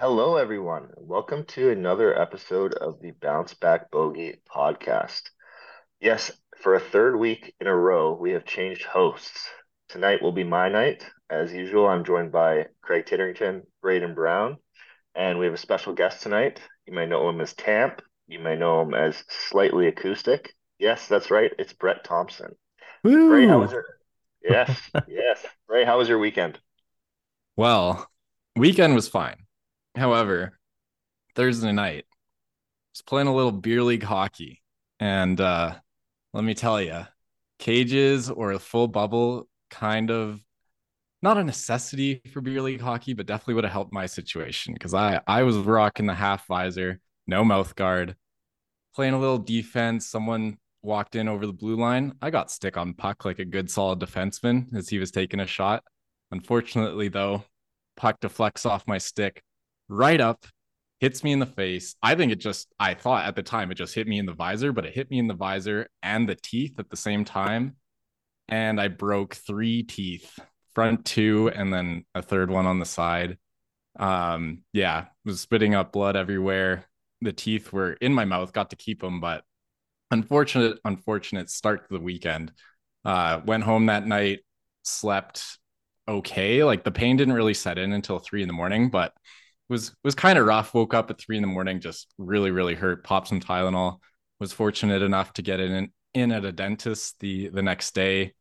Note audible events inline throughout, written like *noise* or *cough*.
Hello, everyone. Welcome to another episode of the Bounce Back Bogey podcast. Yes, for a third week in a row, we have changed hosts. Tonight will be my night. As usual, I'm joined by Craig Titterington, Braden Brown, and we have a special guest tonight. You may know him as Tamp. You may know him as Slightly Acoustic. Yes, that's right. It's Bret Thompson. Woo! Ray, how was your? Yes, *laughs* yes. Ray, how was your weekend? Well, weekend was fine. However, Thursday night, I was playing a little beer league hockey, and uh, let me tell you, cages or a full bubble kind of not a necessity for beer league hockey, but definitely would have helped my situation because I I was rocking the half visor, no mouth guard, playing a little defense. Someone walked in over the blue line. I got stick on puck like a good solid defenseman as he was taking a shot. Unfortunately, though, puck deflects off my stick right up, hits me in the face. I think it just, I thought at the time it just hit me in the visor, but it hit me in the visor and the teeth at the same time. And I broke three teeth, front two, and then a third one on the side. Um, yeah, was spitting up blood everywhere. The teeth were in my mouth, got to keep them, but unfortunate, unfortunate start to the weekend. Uh, went home that night, slept okay. Like the pain didn't really set in until three in the morning, but was was kind of rough. Woke up at three in the morning, just really, really hurt. Popped some Tylenol. Was fortunate enough to get in in at a dentist the the next day.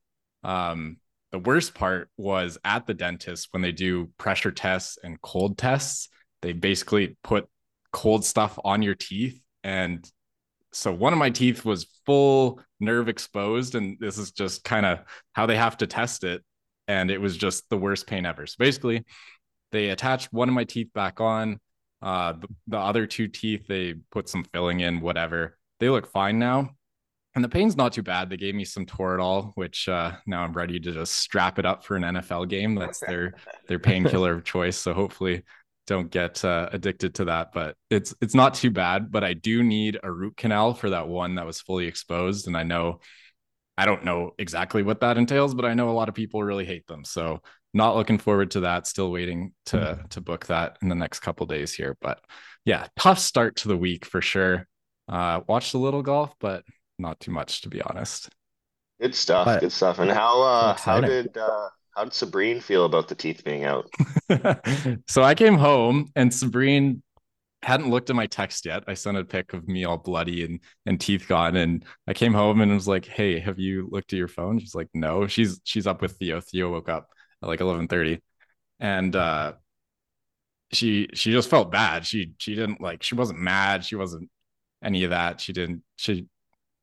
Um, the worst part was at the dentist when they do pressure tests and cold tests. They basically put cold stuff on your teeth, and so one of my teeth was full nerve exposed, and this is just kind of how they have to test it. And it was just the worst pain ever. So basically, they attached one of my teeth back on. Uh, the, the other two teeth, they put some filling in, whatever. They look fine now. And the pain's not too bad. They gave me some Toradol, which uh, now I'm ready to just strap it up for an NFL game. That's their their painkiller of choice. So hopefully, don't get uh, addicted to that. But it's it's not too bad. But I do need a root canal for that one that was fully exposed, and I know I don't know exactly what that entails, but I know a lot of people really hate them. So not looking forward to that. Still waiting to to book that in the next couple days here. But yeah, tough start to the week for sure. Uh, watched a little golf, but not too much to be honest. Good stuff. But- good stuff. And how uh, how did uh, how did Sabrine feel about the teeth being out? *laughs* so I came home and Sabrine hadn't looked at my text yet. I sent a pic of me all bloody and and teeth gone. And I came home and was like, Hey, have you looked at your phone? She's like, No. She's she's up with Theo. Theo woke up at like 11:30. And uh she she just felt bad. She she didn't like she wasn't mad. She wasn't any of that. She didn't she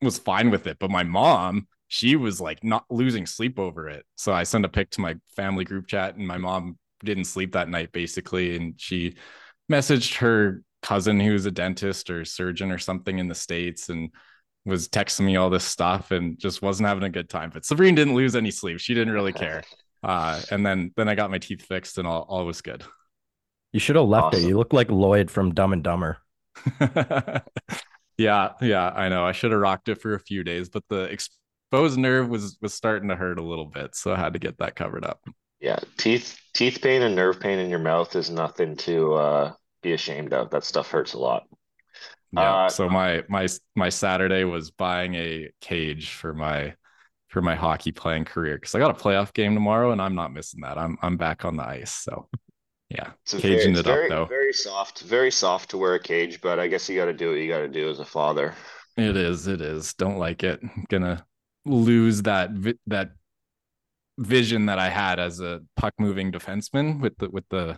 was fine with it. But my mom, she was like not losing sleep over it. So I sent a pic to my family group chat, and my mom didn't sleep that night basically. And she messaged her cousin who's a dentist or surgeon or something in the States and was texting me all this stuff and just wasn't having a good time. But Sabrine didn't lose any sleep. She didn't really care. *laughs* Uh, and then then I got my teeth fixed and all, all was good. You should have left Awesome. it. You look like Lloyd from Dumb and Dumber. *laughs* yeah, yeah, I know. I should have rocked it for a few days, but the exposed nerve was was starting to hurt a little bit, so I had to get that covered up. Yeah, teeth teeth pain and nerve pain in your mouth is nothing to uh, be ashamed of. That stuff hurts a lot. Yeah. Uh, so my my my Saturday was buying a cage for my for my hockey playing career because I got a playoff game tomorrow and I'm not missing that. I'm I'm back on the ice. So yeah, It's caging very, it it's up very, though. very soft, very soft to wear a cage, but I guess you got to do what you got to do as a father. It is. It is. Don't like it. gonna lose that vi- that vision that I had as a puck moving defenseman with the with the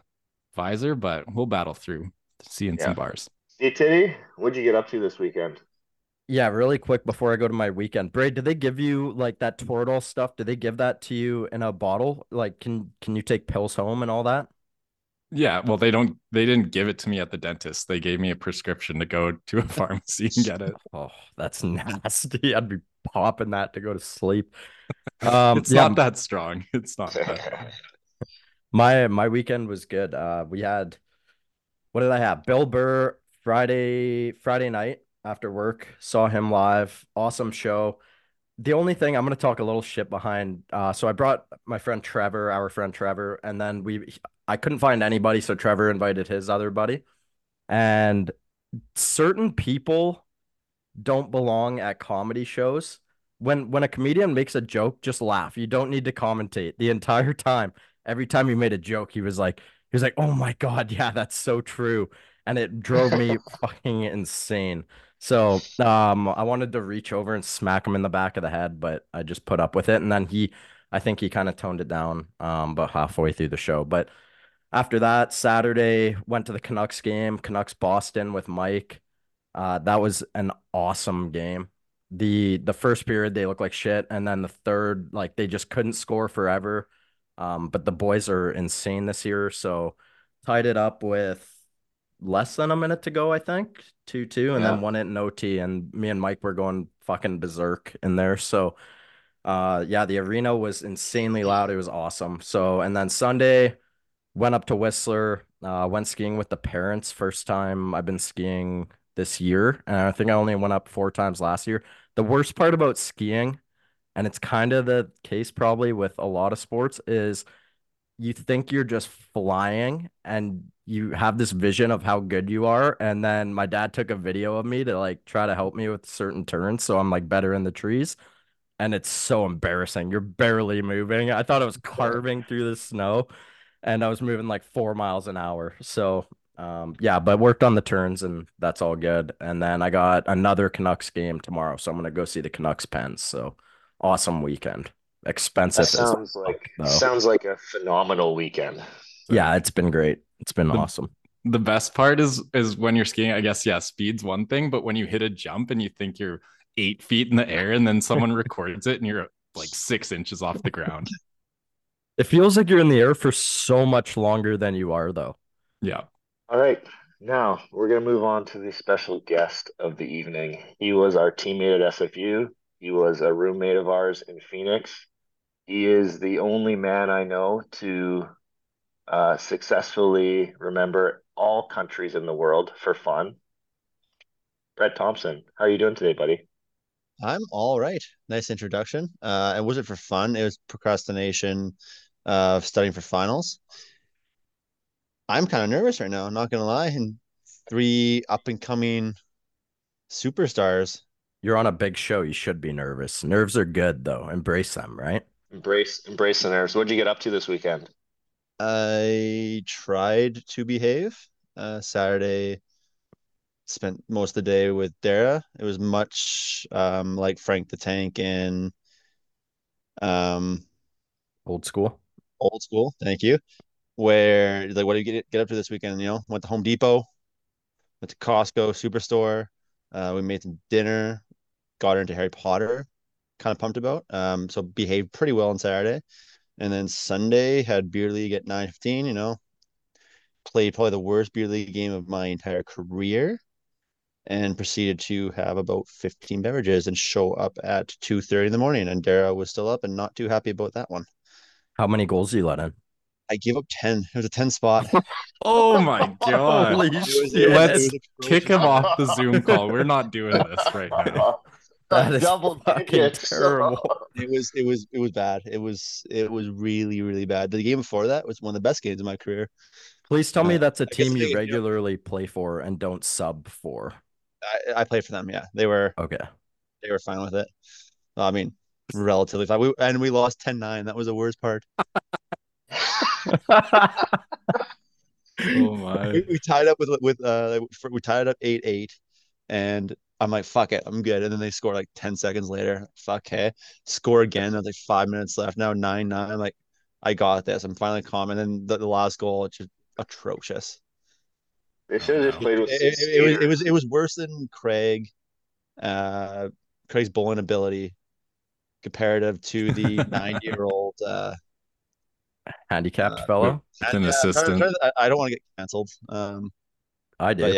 visor, but we'll battle through seeing Yeah. some bars. Hey, Titty, what'd you get up to this weekend? Yeah, really quick before I go to my weekend. Bray, did they give you like that Toradol stuff? Did they give that to you in a bottle? Like, can can you take pills home and all that? Yeah, well, they don't. They didn't give it to me at the dentist. They gave me a prescription to go to a *laughs* pharmacy and get it. *laughs* Oh, that's nasty. I'd be popping that to go to sleep. *laughs* Um, it's yeah, not that strong. It's not that. my my weekend was good. Uh, we had what did I have? Bill Burr Friday Friday night after work. Saw him live. Awesome show. The only thing I'm gonna talk a little shit behind. Uh, so I brought my friend Trevor, our friend Trevor, and then we I couldn't find anybody, so Trevor invited his other buddy. And certain people don't belong at comedy shows. When when a comedian makes a joke, just laugh. You don't need to commentate the entire time. Every time he made a joke, he was like, he was like, "Oh my God, yeah, that's so true," and it drove me *laughs* fucking insane. So, um, I wanted to reach over and smack him in the back of the head, but I just put up with it, and then he, I think he kind of toned it down, um, about halfway through the show. But after that, Saturday went to the Canucks game, Canucks Boston with Mike. Uh, that was an awesome game. The the first period they looked like shit, and then the third, like they just couldn't score forever. Um, but the boys are insane this year, so tied it up with less than a minute to go, I think, two two, and Yeah. then one it in OT. And me and Mike were going fucking berserk in there. So, uh, yeah, the arena was insanely loud. It was awesome. So, and then Sunday went up to Whistler, uh, went skiing with the parents. First time I've been skiing this year, and I think I only went up four times last year. The worst part about skiing, and it's kind of the case probably with a lot of sports, is you think you're just flying and you have this vision of how good you are. And then my dad took a video of me to like try to help me with certain turns. So I'm like better in the trees. And it's so embarrassing. You're barely moving. I thought I was carving through the snow and I was moving like four miles an hour. So um yeah, but worked on the turns and that's all good. And then I got another Canucks game tomorrow. So I'm gonna go see the Canucks Pens. So awesome weekend. Expensive That as sounds like though. sounds like a phenomenal weekend. Yeah, it's been great. It's been The- awesome. The best part is is when you're skiing. I guess yeah, speed's one thing, but when you hit a jump and you think you're eight feet in the air, and then someone *laughs* records it, and you're like six inches off the ground. It feels like you're in the air for so much longer than you are, though. Yeah. All right, now we're gonna move on to the special guest of the evening. He was our teammate at SFU. He was a roommate of ours in Phoenix. He is the only man I know to uh, successfully remember all countries in the world for fun. Bret Thompson, how are you doing today, buddy? I'm all right. Nice introduction. Uh, it wasn't for fun. It was procrastination of studying for finals. I'm kind of nervous right now, I'm not gonna lie. And three up and coming superstars. You're on a big show. You should be nervous. Nerves are good, though. Embrace them, right? Embrace, embrace the nerves. What'd you get up to this weekend? I tried to behave. Uh, Saturday, spent most of the day with Dara. It was much um, like Frank the Tank in um, Old school. old school. Thank you. Where like, what do you get get up to this weekend? You know, went to Home Depot, went to Costco, Superstore. Uh, we made some dinner, got into Harry Potter, kind of pumped about. Um, so behaved pretty well on Saturday, and then Sunday had beer league at nine fifteen. You know, played probably the worst beer league game of my entire career, and proceeded to have about fifteen beverages and show up at two thirty in the morning. And Dara was still up and not too happy about that one. How many goals do you let in? I gave up 10. It was a 10 spot. *laughs* Oh my god. Holy shit. Let's Kick him off the Zoom call. We're not doing this right now. *laughs* *laughs* That is Double fucking digits. terrible. *laughs* It was it was it was bad. It was it was really really bad. The game before that was one of the best games of my career. Please tell me Uh, that's a I guess team they- you you know- regularly play for and don't sub for. I, I played for them. Yeah, they were Okay. they were fine with it. I mean, relatively fine. We and we lost 10-9. That was the worst part. *laughs* Oh my. We, we tied up with with uh we tied up 8-8 and I'm like fuck it, I'm good. And then they score like 10 seconds later. Fuck hey. Score again. There's like 5 minutes left. Now 9-9. I'm like I got this. I'm finally calm. And then the, the last goal, it's just atrocious. They should have just played with It, it- it was it was it was worse than Craig, uh, Craig's bowling ability comparative to the *laughs* nine year old uh, handicapped Uh, fellow. With an Yeah, I'm trying to- assistant. trying to- I, I don't want to get canceled. Um, I do. but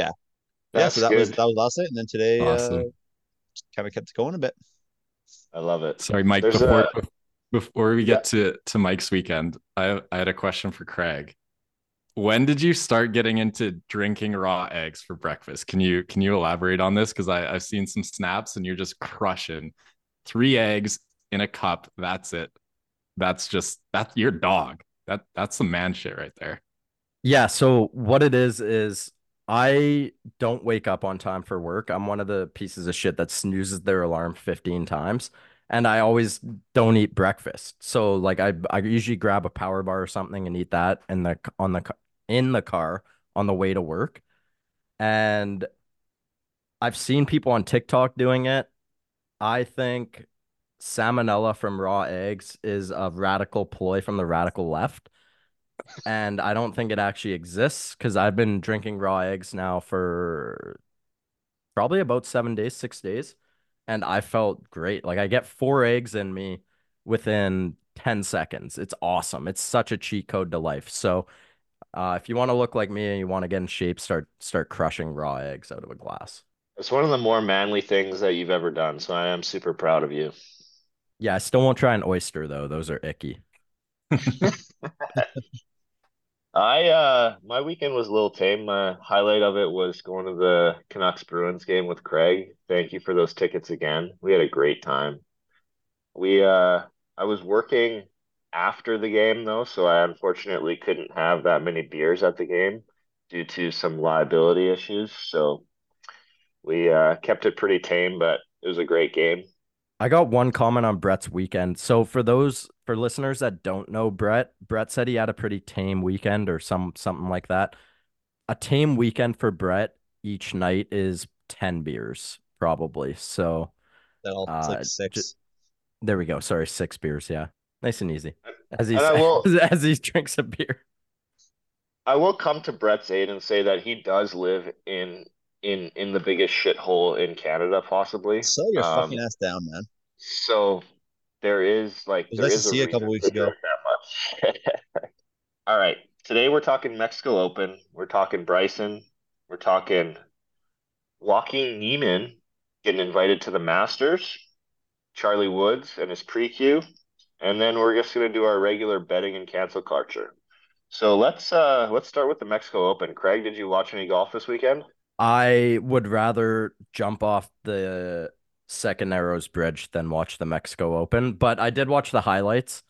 yeah, yeah. So that was that was last night, and then today, Awesome. uh, kind of kept going a bit. I love it. Sorry, Mike. There's Before a- before we get to to Mike's weekend, I I had a question for Craig. When did you start getting into drinking raw eggs for breakfast? Can you can you elaborate on this? Because I I've seen some snaps and you're just crushing three eggs in a cup. That's it. That's just that's your dog. That that's some man shit right there. Yeah, so what it is is I don't wake up on time for work. I'm one of the pieces of shit that snoozes their alarm 15 times, and I always don't eat breakfast. So like I I usually grab a power bar or something and eat that in the on the in the car on the way to work. And I've seen people on TikTok doing it. I think salmonella from raw eggs is a radical ploy from the radical left and I don't think it actually exists because I've been drinking raw eggs now for probably about seven days, six days, and I felt great. Like I get four eggs in me within 10 seconds. It's awesome. It's such a cheat code to life. So uh, if you want to look like me and you want to get in shape, start start crushing raw eggs out of a glass. It's one of the more manly things that you've ever done, so I am super proud of you. Yeah, I still won't try an oyster though. Those are icky. *laughs* *laughs* I uh my weekend was a little tame. My highlight of it was going to the Canucks Bruins game with Craig. Thank you for those tickets again. We had a great time. We uh I was working after the game though, so I unfortunately couldn't have that many beers at the game due to some liability issues. So we uh kept it pretty tame, but it was a great game. I got one comment on Bret's weekend. So for those for listeners that don't know Bret, Bret said he had a pretty tame weekend or some something like that. A tame weekend for Bret each night is 10 beers probably. So That'll it's Uh, like six. there we go. Sorry, six beers, yeah. Nice and easy. As he will- *laughs* as he drinks a beer. I will come to Bret's aid and say that he does live in in in the biggest shithole in Canada, possibly. Slow your Um, fucking ass down, man. So there is like there nice is to see you a couple weeks ago. that much. *laughs* All right, today we're talking Mexico Open. We're talking Bryson. We're talking Joaquin Niemann getting invited to the Masters. Charlie Woods and his pre-Q, and then we're just gonna do our regular betting and cancel culture. So let's uh let's start with the Mexico Open. Craig, did you watch any golf this weekend? I would rather jump off the Second Narrows Bridge than watch the Mexico Open, but I did watch the highlights.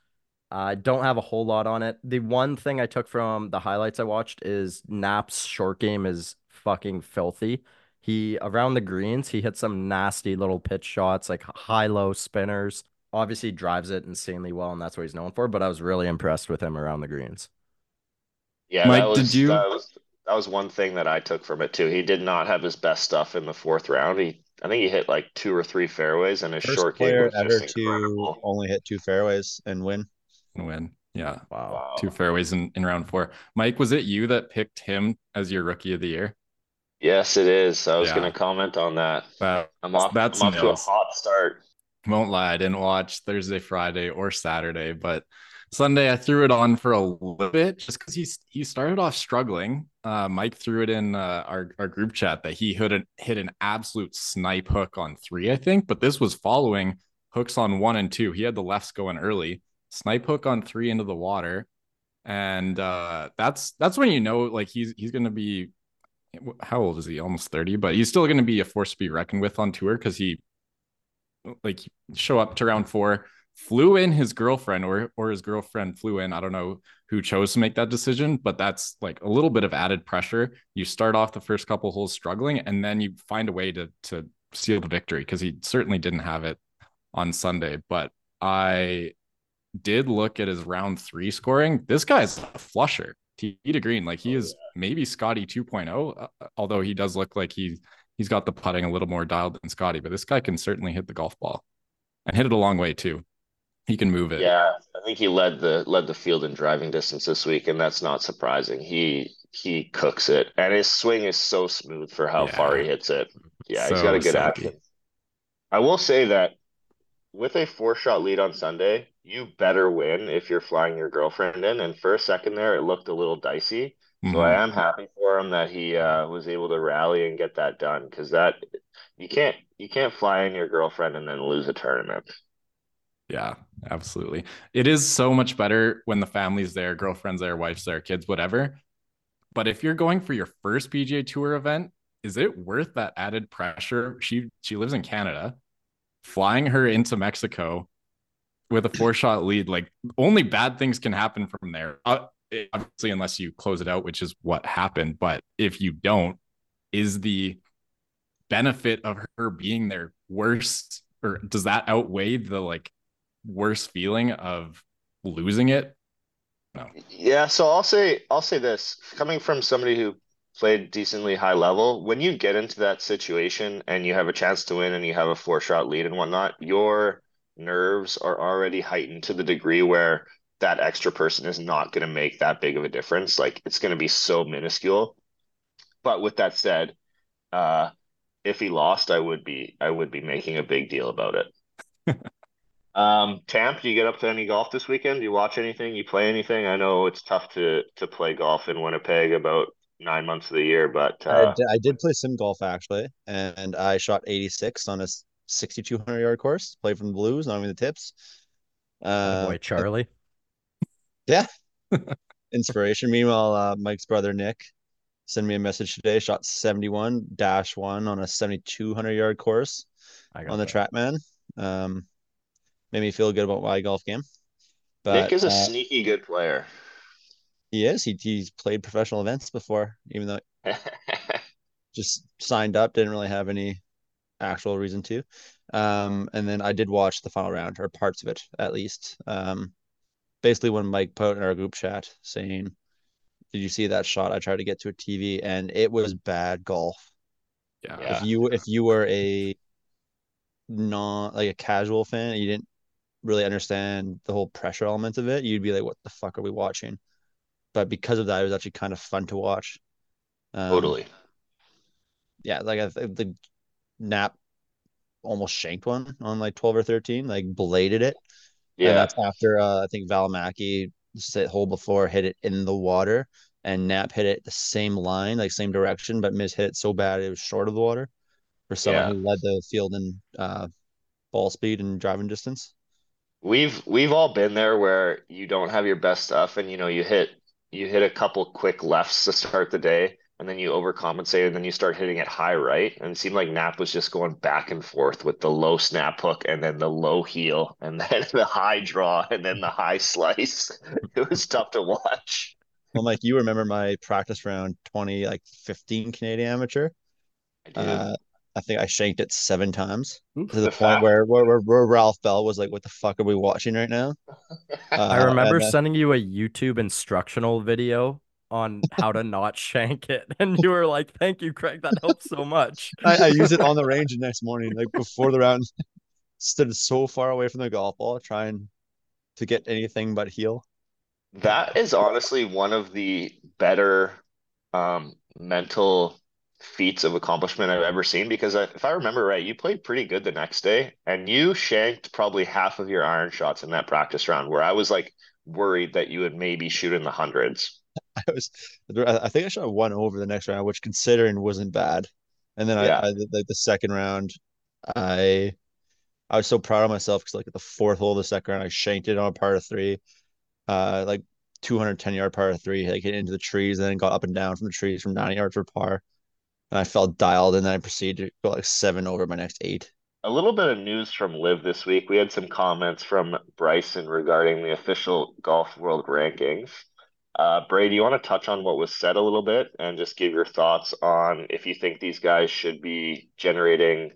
I don't have a whole lot on it. The one thing I took from the highlights I watched is Knapp's short game is fucking filthy. He around the greens, he hit some nasty little pitch shots, like high-low spinners. Obviously drives it insanely well, and that's what he's known for, but I was really impressed with him around the greens. Yeah, Mike, that did you- that was that was one thing that I took from it too. He did not have his best stuff in the fourth round. He I think he hit like two or three fairways, and his First short game player was ever just to only hit two fairways and win. And win. Yeah. Wow. Wow. Two fairways in, in round four. Mike, was it you that picked him as your rookie of the year? Yes, it is. I was Yeah. going to comment on that. That I'm off. That's I'm off to a hot start. Won't lie, I didn't watch Thursday, Friday, or Saturday, but Sunday I threw it on for a little bit just because he he started off struggling. Uh, Mike threw it in uh, our our group chat that he hit an hit an absolute snipe hook on three, I think, but this was following hooks on one and two. He had the lefts going early, snipe hook on three into the water, and uh, that's that's when you know like he's he's gonna be how old is he? Almost thirty, but he's still gonna be a force to be reckoned with on tour because he like show up to round four, flew in his girlfriend or or his girlfriend flew in. I don't know who chose to make that decision, but that's like a little bit of added pressure. You start off the first couple holes struggling, and then you find a way to to seal the victory because he certainly didn't have it on Sunday. But I did look at his round three scoring. This guy's a flusher. tee to green, like he is maybe Scotty 2.0, uh, although he does look like he he's got the putting a little more dialed than Scotty, but this guy can certainly hit the golf ball and hit it a long way too. He can move it. Yeah, I think he led the led the field in driving distance this week, and that's not surprising. He he cooks it, and his swing is so smooth for how Yeah. far he hits it. Yeah, he's got a good action. I will say that with a four shot lead on Sunday, you better win if you're flying your girlfriend in. And for a second there, it looked a little dicey. So Mhm. I am happy for him that he uh, was able to rally and get that done because that you can't you can't fly in your girlfriend and then lose a tournament. Yeah, absolutely. It is so much better when the family's there, girlfriend's there, wife's there, kids, whatever. But if you're going for your first PGA Tour event, is it worth that added pressure? She she lives in Canada, flying her into Mexico with a four shot lead. Like only bad things can happen from there. Uh, obviously, unless you close it out, which is what happened. But if you don't, is the benefit of her being there worse, or does that outweigh the like worst feeling of losing it? No. Yeah, so I'll say I'll say this, coming from somebody who played decently high level, when you get into that situation and you have a chance to win and you have a four shot lead and whatnot, your nerves are already heightened to the degree where that extra person is not going to make that big of a difference. Like it's going to be so minuscule. But with that said, uh, if he lost, I would be I would be making a big deal about it. *laughs* Um, Tamp, do you get up to any golf this weekend? Do you watch anything? You play anything? I know it's tough to to play golf in Winnipeg about nine months of the year, but I uh, did, I did play some golf actually, and I shot 86 on a 6,200 yard course. Played from the blues, not even the tips. Oh Uh, boy, Charlie. yeah, *laughs* inspiration. Meanwhile, uh, Mike's brother Nick sent me a message today. Shot 71 dash one on a 7,200 yard course I got on the that. TrackMan. Um, made me feel good about my golf game. But, Nick is a uh, sneaky good player. he is. He he's played professional events before, even though *laughs* just signed up, didn't really have any actual reason to. Um, and then I did watch the final round or parts of it at least. Um, basically when Mike put in our group chat saying, "Did you see that shot? I tried to get to a TV and it was bad golf." Yeah. Yeah. If you if you were a non like a casual fan, and you didn't really understand the whole pressure element of it, you'd be like, "What the fuck are we watching?" But because of that, it was actually kind of fun to watch. Um, Totally. yeah, like I think the Knapp almost shanked one on like 12 or 13, like bladed it. And Yeah. that's after uh, I think Valimaki sit hole before hit it in the water and Knapp hit it the same line, like same direction, but Miz hit it so bad it was short of the water for someone Yeah. who led the field in uh, ball speed and driving distance. We've we've all been there where you don't have your best stuff and you know you hit you hit a couple quick lefts to start the day and then you overcompensate and then you start hitting it high right and it seemed like Knapp was just going back and forth with the low snap hook and then the low heel and then *laughs* the high draw and then the high slice. *laughs* It was tough to watch. Well, Mike, you remember my practice round 20, like 15 Canadian amateur? I do. Uh, I think I shanked it seven times Oof. to the, The point where, where where where Ralph Bell was like, "What the fuck are we watching right now?" *laughs* I Uh, remember and, uh, sending you a YouTube instructional video on how to not shank it, *laughs* and you were like, "Thank you, Craig. That helps so much." *laughs* I, I used it on the range the next morning, like before the round. Stood so far away from the golf ball, trying to get anything but heel. That is honestly one of the better um, mental feats of accomplishment I've ever seen because I, if I remember right, you played pretty good the next day and you shanked probably half of your iron shots in that practice round where I was like worried that you would maybe shoot in the hundreds. *laughs* I was, I think I shot one over the next round, which considering wasn't bad. And then Yeah. I, I like the second round, I, I was so proud of myself because like at the fourth hole of the second round, I shanked it on a par of three, uh, like 210 yard par of three, like hit into the trees, and then got up and down from the trees from 90 yards for par. And I felt dialed, and then I proceeded to go like seven over my next eight. A little bit of news from LIV this week. We had some comments from Bryson regarding the official golf world rankings. Uh, Bray, do you want to touch on what was said a little bit and just give your thoughts on if you think these guys should be generating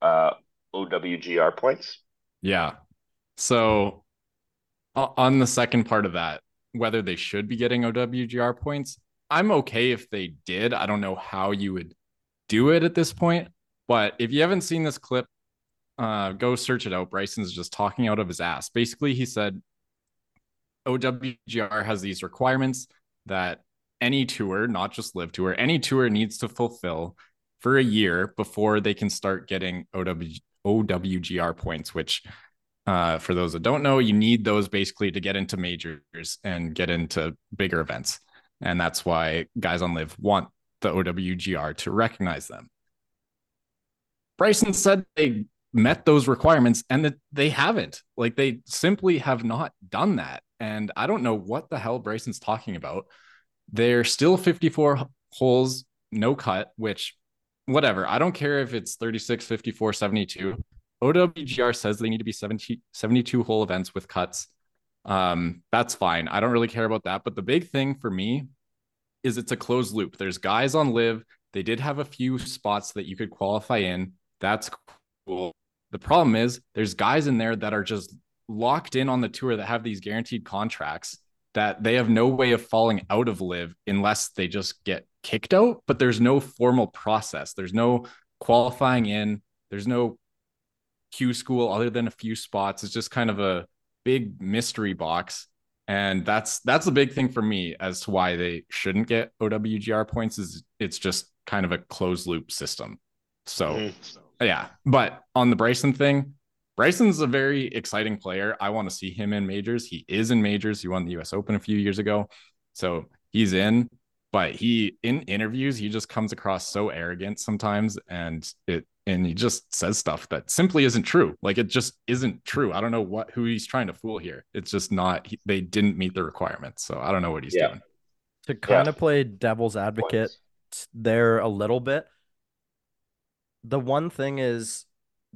uh, OWGR points? Yeah. So on the second part of that, whether they should be getting OWGR points, I'm okay if they did. I don't know how you would do it at this point, but if you haven't seen this clip, uh, go search it out. Bryson's just talking out of his ass. Basically, he said OWGR has these requirements that any tour, not just LIV tour, any tour needs to fulfill for a year before they can start getting OW, OWGR points, which Uh, for those that don't know, you need those basically to get into majors and get into bigger events. And that's why guys on LIV want the OWGR to recognize them. Bryson said they met those requirements and that they haven't. Like they simply have not done that. And I don't know what the hell Bryson's talking about. They're still 54 holes, no cut, which whatever. I don't care if it's 36, 54, 72. OWGR says they need to be 70, 72 hole events with cuts. Um, that's fine. I don't really care about that. But the big thing for me is it's a closed loop. There's guys on LIV. They did have a few spots that you could qualify in. That's cool. The problem is there's guys in there that are just locked in on the tour that have these guaranteed contracts that they have no way of falling out of LIV unless they just get kicked out. But there's no formal process. There's no qualifying in. There's no Q school other than a few spots. It's just kind of a big mystery box. And that's that's the big thing for me as to why they shouldn't get OWGR points is it's just kind of a closed loop system. So mm-hmm. yeah. But on the Bryson thing, Bryson's a very exciting player. I want to see him in majors. He is in majors. He won the US Open a few years ago. So he's in, but he in interviews, he just comes across so arrogant sometimes and it and he just says stuff that simply isn't true. Like it just isn't true. I don't know what who he's trying to fool here. It's just not. He, they didn't meet the requirements, so I don't know what he's yeah. doing. To kind yeah. of play devil's advocate Points. there a little bit. The one thing is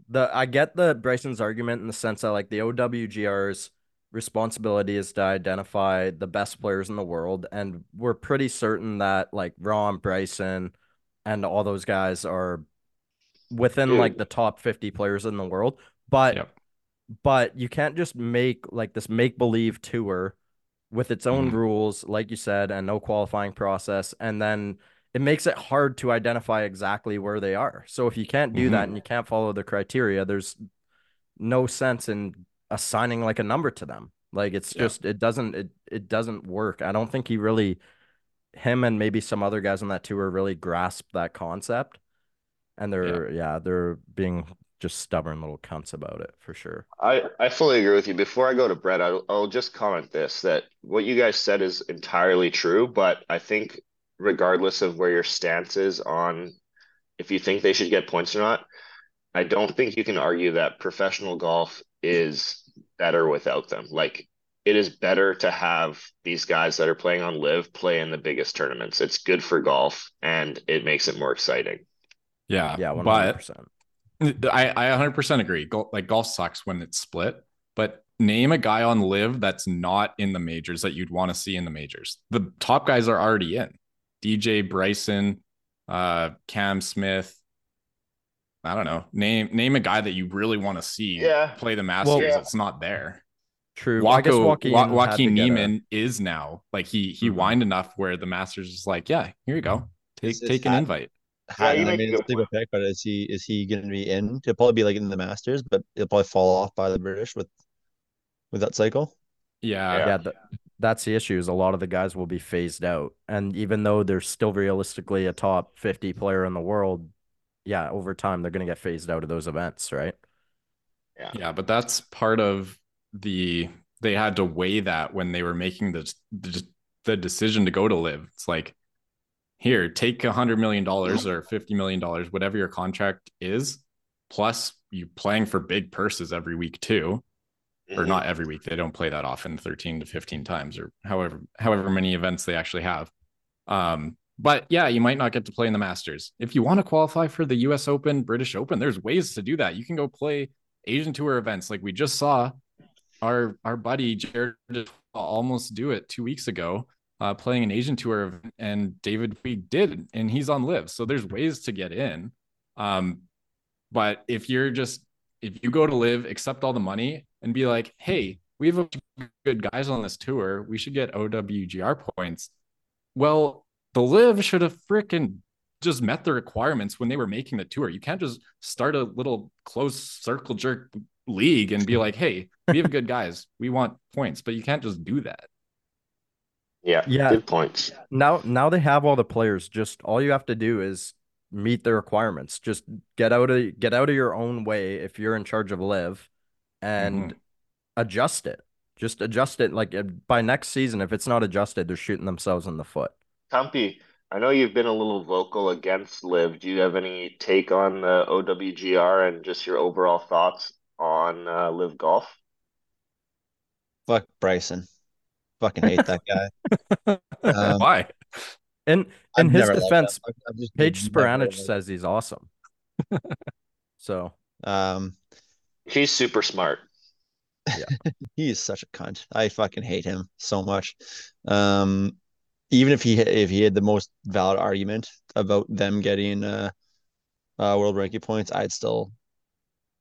the I get the Bryson's argument in the sense that like the OWGR's responsibility is to identify the best players in the world, and we're pretty certain that like Rahm, Bryson, and all those guys are within like the top 50 players in the world. But yep. but you can't just make like this make believe tour with its own mm. rules, like you said, and no qualifying process, and then it makes it hard to identify exactly where they are. So if you can't do mm-hmm. that and you can't follow the criteria, there's no sense in assigning like a number to them. Like it's yeah. just it doesn't it it doesn't work. I don't think he really him and maybe some other guys on that tour really grasp that concept and they're yeah. yeah, they're being just stubborn little cunts about it for sure. I I fully agree with you. Before I go to Bret, I'll, I'll just comment this that what you guys said is entirely true, but I think regardless of where your stance is on if you think they should get points or not, I don't think you can argue that professional golf is better without them. Like it is better to have these guys that are playing on LIV play in the biggest tournaments. It's good for golf and it makes it more exciting. Yeah. Yeah. 100%. But I, I 100% agree. like golf sucks when it's split, but name a guy on LIV that's not in the majors that you'd want to see in the majors. The top guys are already in DJ Bryson, uh, Cam Smith. I don't know. Name name a guy that you really want to see yeah. play the Masters. Well, yeah. It's not there. True. Joaco, Joaquin, Joaquin Niemann is now like he he mm-hmm. whined enough where the Masters is like, yeah, here you go, take take an invite. I mean, it's a big pick, but is he is he going to be in? He'll probably be like in the Masters, but he'll probably fall off by the British with with that cycle. Yeah, yeah. yeah that's the issue. Is a lot of the guys will be phased out, and even though they're still realistically a top fifty player in the world, yeah, over time they're going to get phased out of those events, right? Yeah, yeah, but that's part of the they had to weigh that when they were making the the, the decision to go to live. It's like here, take a hundred million dollars or fifty million dollars, whatever your contract is, plus you playing for big purses every week too, or not every week. They don't play that often, thirteen to fifteen times, or however however many events they actually have. Um, but yeah, you might not get to play in the Masters. If you want to qualify for the U.S. Open, British Open, there's ways to do that. You can go play Asian Tour events, like we just saw. Our our buddy Jared almost do it two weeks ago uh, playing an Asian tour, and David we did, and he's on LIV. So there's ways to get in. Um, but if you're just if you go to LIV, accept all the money, and be like, hey, we have a good guys on this tour, we should get OWGR points. Well, the LIV should have freaking just met the requirements when they were making the tour. You can't just start a little close circle jerk league and be like, hey, we have good guys. We want points, but you can't just do that. Yeah, yeah. Good points. Now, now they have all the players. Just all you have to do is meet the requirements. Just get out of get out of your own way if you're in charge of LIV, and Mhm. adjust it. Just adjust it. Like uh, by next season, if it's not adjusted, they're shooting themselves in the foot. Tumpy, I know you've been a little vocal against LIV. Do you have any take on the OWGR and just your overall thoughts on uh, LIV Golf? Fuck Bryson. Fucking hate that guy. *laughs* Um, Why? And I've in his defense, him. I've- I've just Paige never Spiranac says he's awesome. *laughs* So Um, He's super smart. *laughs* he is such a cunt. I fucking hate him so much. Um, even if he if he had the most valid argument about them getting uh, uh world ranking points, I'd still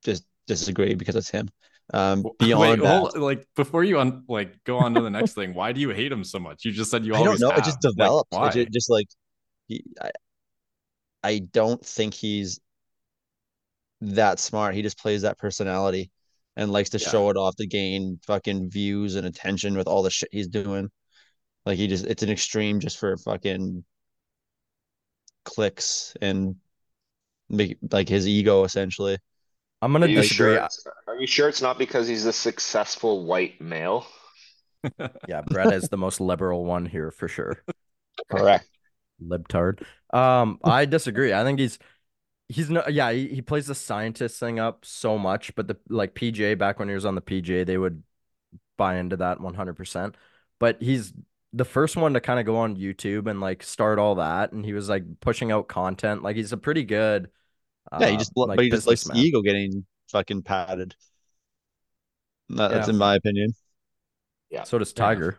just disagree because it's him. Um, *laughs* Wait, beyond that, hold, like before you on like go on to the next thing, why do you hate him so much? You just said you I don't always know. have. It just Like, develops. why? It just like he, I, I don't think he's that smart. He just plays that personality and likes to Yeah. show it off to gain fucking views and attention with all the shit he's doing. Like he just, it's an extreme just for fucking clicks and make like his ego essentially. I'm gonna you disagree. sure are you sure it's not because he's a successful white male? *laughs* Yeah, Bret is the most liberal one here for sure. Correct. Libtard. Um, I disagree. I think he's he's no yeah, he, he plays the scientist thing up so much, but the like PJ back when he was on the PJ, they would buy into that 100%. But he's the first one to kind of go on YouTube and like start all that and he was like pushing out content. Like he's a pretty good Yeah, he uh, just, like but he just likes the businessman. ego getting fucking padded. That- That's Yeah. in my opinion. Yeah. So does Fair enough.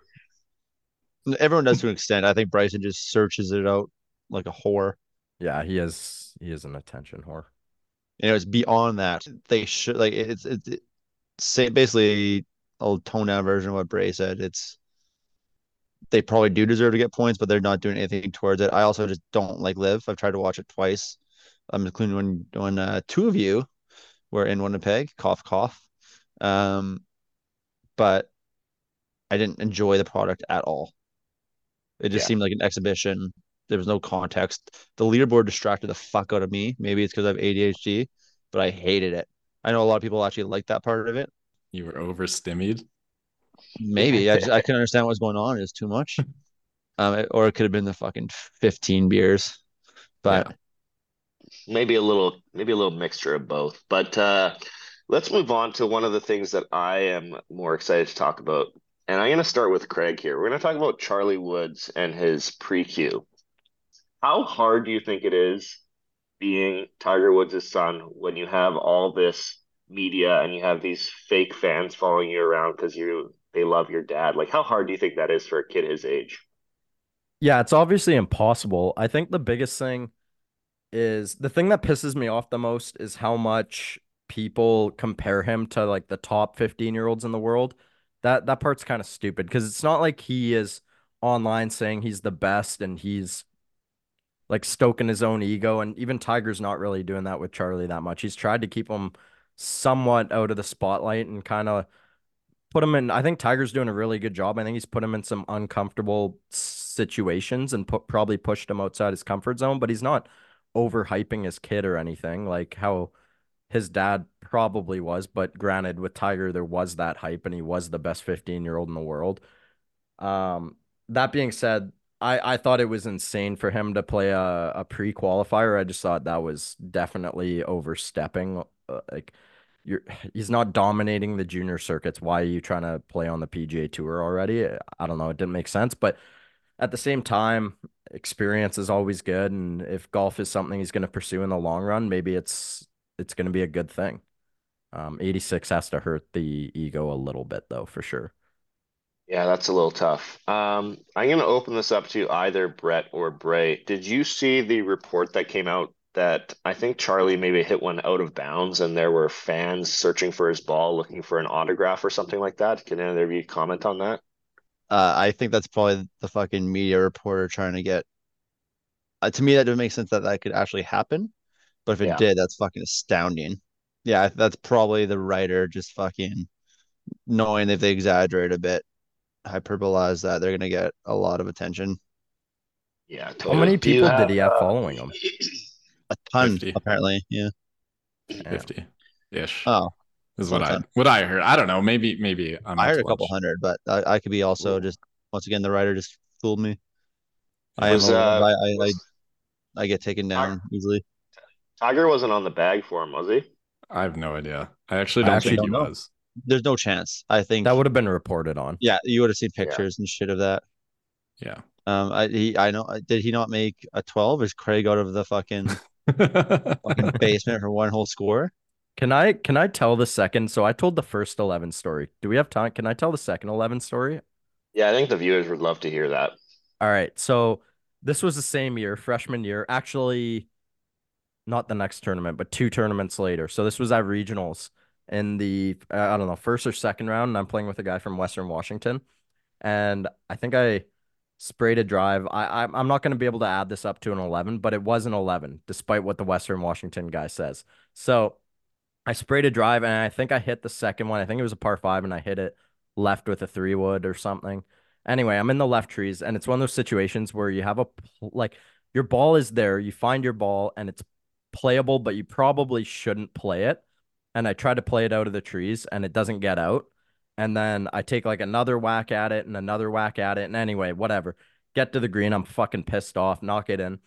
Tiger. Everyone does to an extent. I think Bryson just searches it out like a whore. Yeah, he is he is an attention whore. Anyways, beyond that, they should like it's it's it, say basically a tone down version of what Bray said. It's they probably do deserve to get points, but they're not doing anything towards it. I also just don't like LIV. I've tried to watch it twice. I'm including when when uh, two of you were in Winnipeg. Cough cough. Um, but I didn't enjoy the product at all. It just Yeah. seemed like an exhibition. There was no context. The leaderboard distracted the fuck out of me. Maybe it's because I have ADHD, but I hated it. I know a lot of people actually like that part of it. You were overstimmied. Maybe I just *laughs* I couldn't understand what was going on. It was too much. Um, or it could have been the fucking 15 beers. But maybe a little maybe a little mixture of both. But uh let's move on to one of the things that i am more excited to talk about. And i'm going to start with craig here. We're going to talk about charlie woods and his pre-q. How hard do you think it is being tiger woods' son when you have all this media and you have these fake fans following you around because you they love your dad? Like how hard do you think that is for a kid his age? Yeah, it's obviously impossible. I think the biggest thing is the thing that pisses me off the most is how much people compare him to like the top 15 year olds in the world. That that part's kind of stupid because it's not like he is online saying he's the best and he's like stoking his own ego. And even Tiger's not really doing that with Charlie that much. He's tried to keep him somewhat out of the spotlight and kind of put him in. I think Tiger's doing a really good job. I think he's put him in some uncomfortable situations and put probably pushed him outside his comfort zone, but he's not overhyping his kid or anything like how his dad probably was. But granted, with Tiger, there was that hype and he was the best 15 year old in the world. Um, that being said, I, I thought it was insane for him to play a, a pre qualifier. I just thought that was definitely overstepping. Uh, like, you're he's not dominating the junior circuits. Why are you trying to play on the PGA Tour already? I don't know. It didn't make sense, but at the same time, experience is always good, and if golf is something he's going to pursue in the long run, maybe it's it's going to be a good thing. Um, 86 has to hurt the ego a little bit though, for sure. Yeah, that's a little tough. Um, I'm going to open this up to either Bret or Bray. Did you see the report that came out that I think Charlie maybe hit one out of bounds and there were fans searching for his ball looking for an autograph or something like that? Can either of you comment on that? Uh, I think that's probably the fucking media reporter trying to get. Uh, to me, that doesn't make sense that that could actually happen. But if it Yeah. did, that's fucking astounding. Yeah, that's probably the writer just fucking knowing if they exaggerate a bit, hyperbolize that, they're gonna get a lot of attention. Yeah, How many Do you people did he have uh, following him? A ton, 50. apparently. Yeah. 50 ish. Oh, is what I what I heard. I don't know. Maybe maybe I'm I heard a couple lunch. hundred, but I, I could be also just once again the writer just fooled me. I am Was, a- uh, I, I, was- I, I get taken down easily. Tiger wasn't on the bag for him, was he? I have no idea. I actually I don't actually think he don't know. was. There's no chance. I think That would have been reported on. yeah, you would have seen pictures and shit of that. Yeah. Um, I he I know did he not make a twelve? Is Craig out of the fucking *laughs* fucking basement for one whole score? Can I can I tell the second? So I told the first 11 story. Do we have time? Can I tell the second 11 story? Yeah, I think the viewers would love to hear that. All right. So this was the same year, freshman year. Actually, not the next tournament, but two tournaments later. So this was at regionals in the uh, I don't know first or second round. And I'm playing with a guy from Western Washington, and I think I sprayed a drive. I I'm I'm not going to be able to add this up to an 11, but it was an 11, despite what the Western Washington guy says. So I sprayed a drive, and I think I hit the second one. I think it was a par five, and I hit it left with a three wood or something. Anyway, I'm in the left trees, and it's one of those situations where you have a like your ball is there, you find your ball, and it's playable, but you probably shouldn't play it. And I try to play it out of the trees, and it doesn't get out. And then I take like another whack at it and another whack at it. And anyway, whatever. Get to the green, I'm fucking pissed off, knock it in,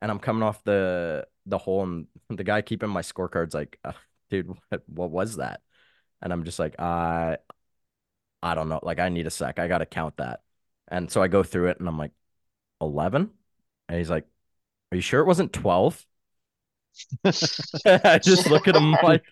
and I'm coming off the the hole, and the guy keeping my scorecard's like, uh, dude, *laughs* what, what was that? And I'm just like, I, I don't know. Like, I need a sec. I got to count that. And so I go through it and I'm like, 11? And he's like, Are you sure it wasn't 12? *laughs* I just look at him *laughs* like,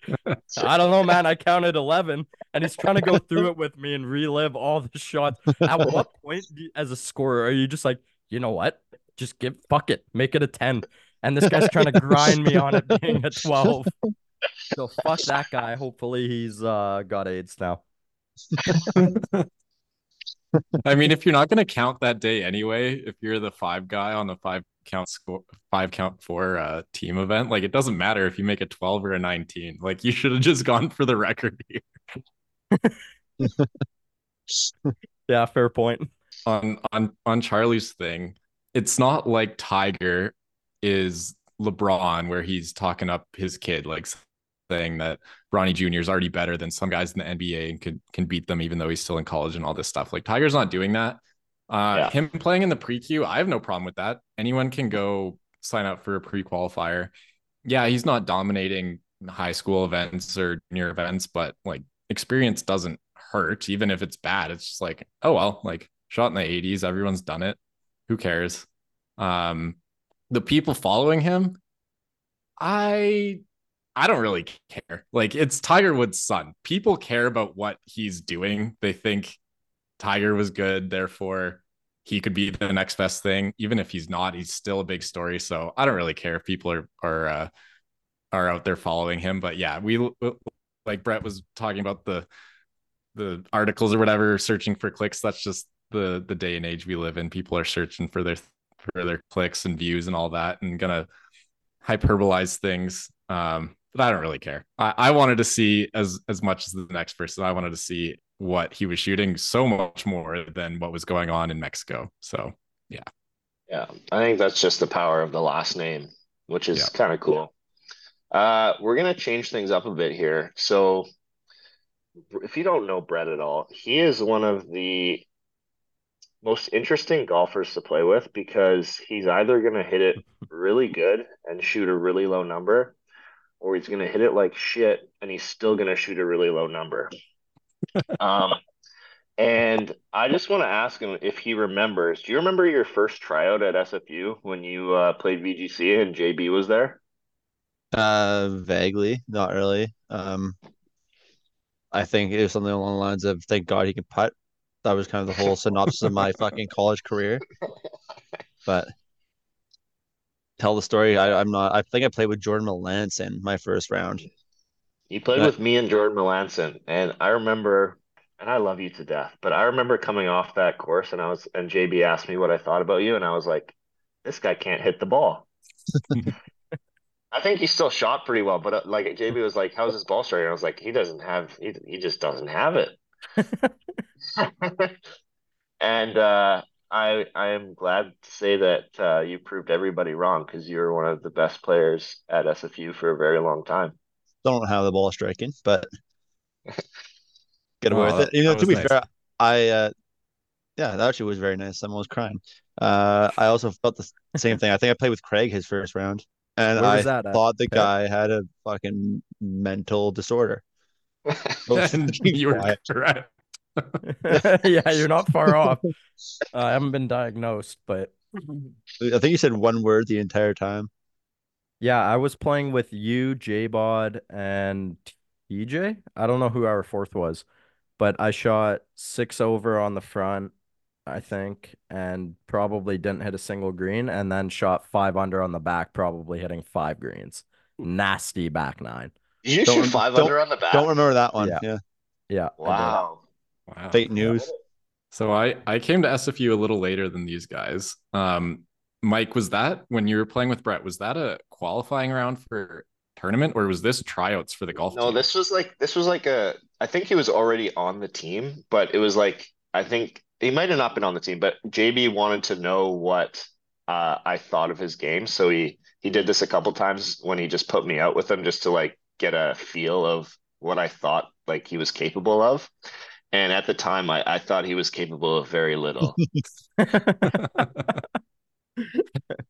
I don't know, man. I counted 11. And he's trying to go through it with me and relive all the shots. At what point, you- as a scorer, are you just like, you know what? Just give, fuck it, make it a 10. And this guy's trying to grind me on it being a 12. So fuck that guy. Hopefully he's uh got AIDS now. *laughs* I mean, if you're not going to count that day anyway, if you're the five guy on the five count score, five count four uh, team event, like it doesn't matter if you make a 12 or a 19. Like you should have just gone for the record here. *laughs* Yeah, fair point. on on on Charlie's thing, it's not like Tiger is LeBron where he's talking up his kid, like saying that Bronny Jr. is already better than some guys in the NBA and can can beat them even though he's still in college and all this stuff. Like Tiger's not doing that. Uh, Yeah. him playing in the pre-queue, I have no problem with that. Anyone can go sign up for a pre-qualifier. Yeah, he's not dominating high school events or near events, but like experience doesn't hurt, even if it's bad. It's just like, oh well, like shot in the 80s, everyone's done it. Who cares? Um, the people following him, I I don't really care. Like it's Tiger Woods' son. People care about what he's doing. They think Tiger was good, therefore he could be the next best thing. Even if he's not, he's still a big story. So I don't really care if people are are uh, are out there following him. But yeah, we like Bret was talking about the the articles or whatever, searching for clicks. That's just the the day and age we live in. People are searching for their for their clicks and views and all that, and gonna hyperbolize things. Um, but I don't really care. I, I wanted to see as as much as the next person. I wanted to see what he was shooting so much more than what was going on in Mexico. So Yeah, Yeah. I think that's just the power of the last name, which is Yeah. kind of cool. Uh, we're gonna change things up a bit here. So, if you don't know Bret at all, he is one of the most interesting golfers to play with because he's either gonna hit it *laughs* really good and shoot a really low number, or he's gonna hit it like shit and he's still gonna shoot a really low number. *laughs* Um, and I just want to ask him if he remembers. Do you remember your first tryout at SFU when you uh, played VGC and JB was there? Uh, vaguely, not really. Um, I think it was something along the lines of "Thank God he can putt." That was kind of the whole synopsis of my fucking college career. *laughs* But tell the story. I, I'm not. I think I played with Jordan Melanson my first round. You played Yeah. with me and Jordan Melanson, and I remember, and I love you to death, but I remember coming off that course, and I was, and JB asked me what I thought about you, and I was like, this guy can't hit the ball. *laughs* I think he still shot pretty well, but uh, like JB was like, "How's his ball strike?" And I was like, "He doesn't have, he, he just doesn't have it." *laughs* *laughs* and uh, I I am glad to say that uh, you proved everybody wrong because you were one of the best players at SFU for a very long time. Don't have the ball striking, but get away Oh, with it. Even that though, to be nice. fair, I uh, yeah, that actually was very nice. Someone was crying. Uh, I also felt the same thing. I think I played with Craig his first round, and I was that at? thought the guy had a fucking mental disorder. *laughs* You were quiet. *laughs* correct. *laughs* yeah, you're not far off. Uh, I haven't been diagnosed, but I think you said one word the entire time. yeah, I was playing with you, J-Bod, and TJ. I don't know who our fourth was, but I shot six over on the front, I think, and probably didn't hit a single green, and then shot five under on the back, probably hitting five greens. Nasty back nine. Did you Don't- shoot 5 under on the back? Don't remember that one. Yeah. Yeah, Yeah, Wow. Wow. fake news. So I I came to SFU a little later than these guys. Um, Mike, was that when you were playing with Bret? Was that a qualifying round for tournament, or was this tryouts for the golf No, team? this was like this was like a I think he was already on the team, but it was like I think he might have not been on the team, but JB wanted to know what uh, I thought of his game, so he he did this a couple times when he just put me out with him just to like get a feel of what I thought like he was capable of. And at the time, I, I thought he was capable of very little. *laughs* *laughs*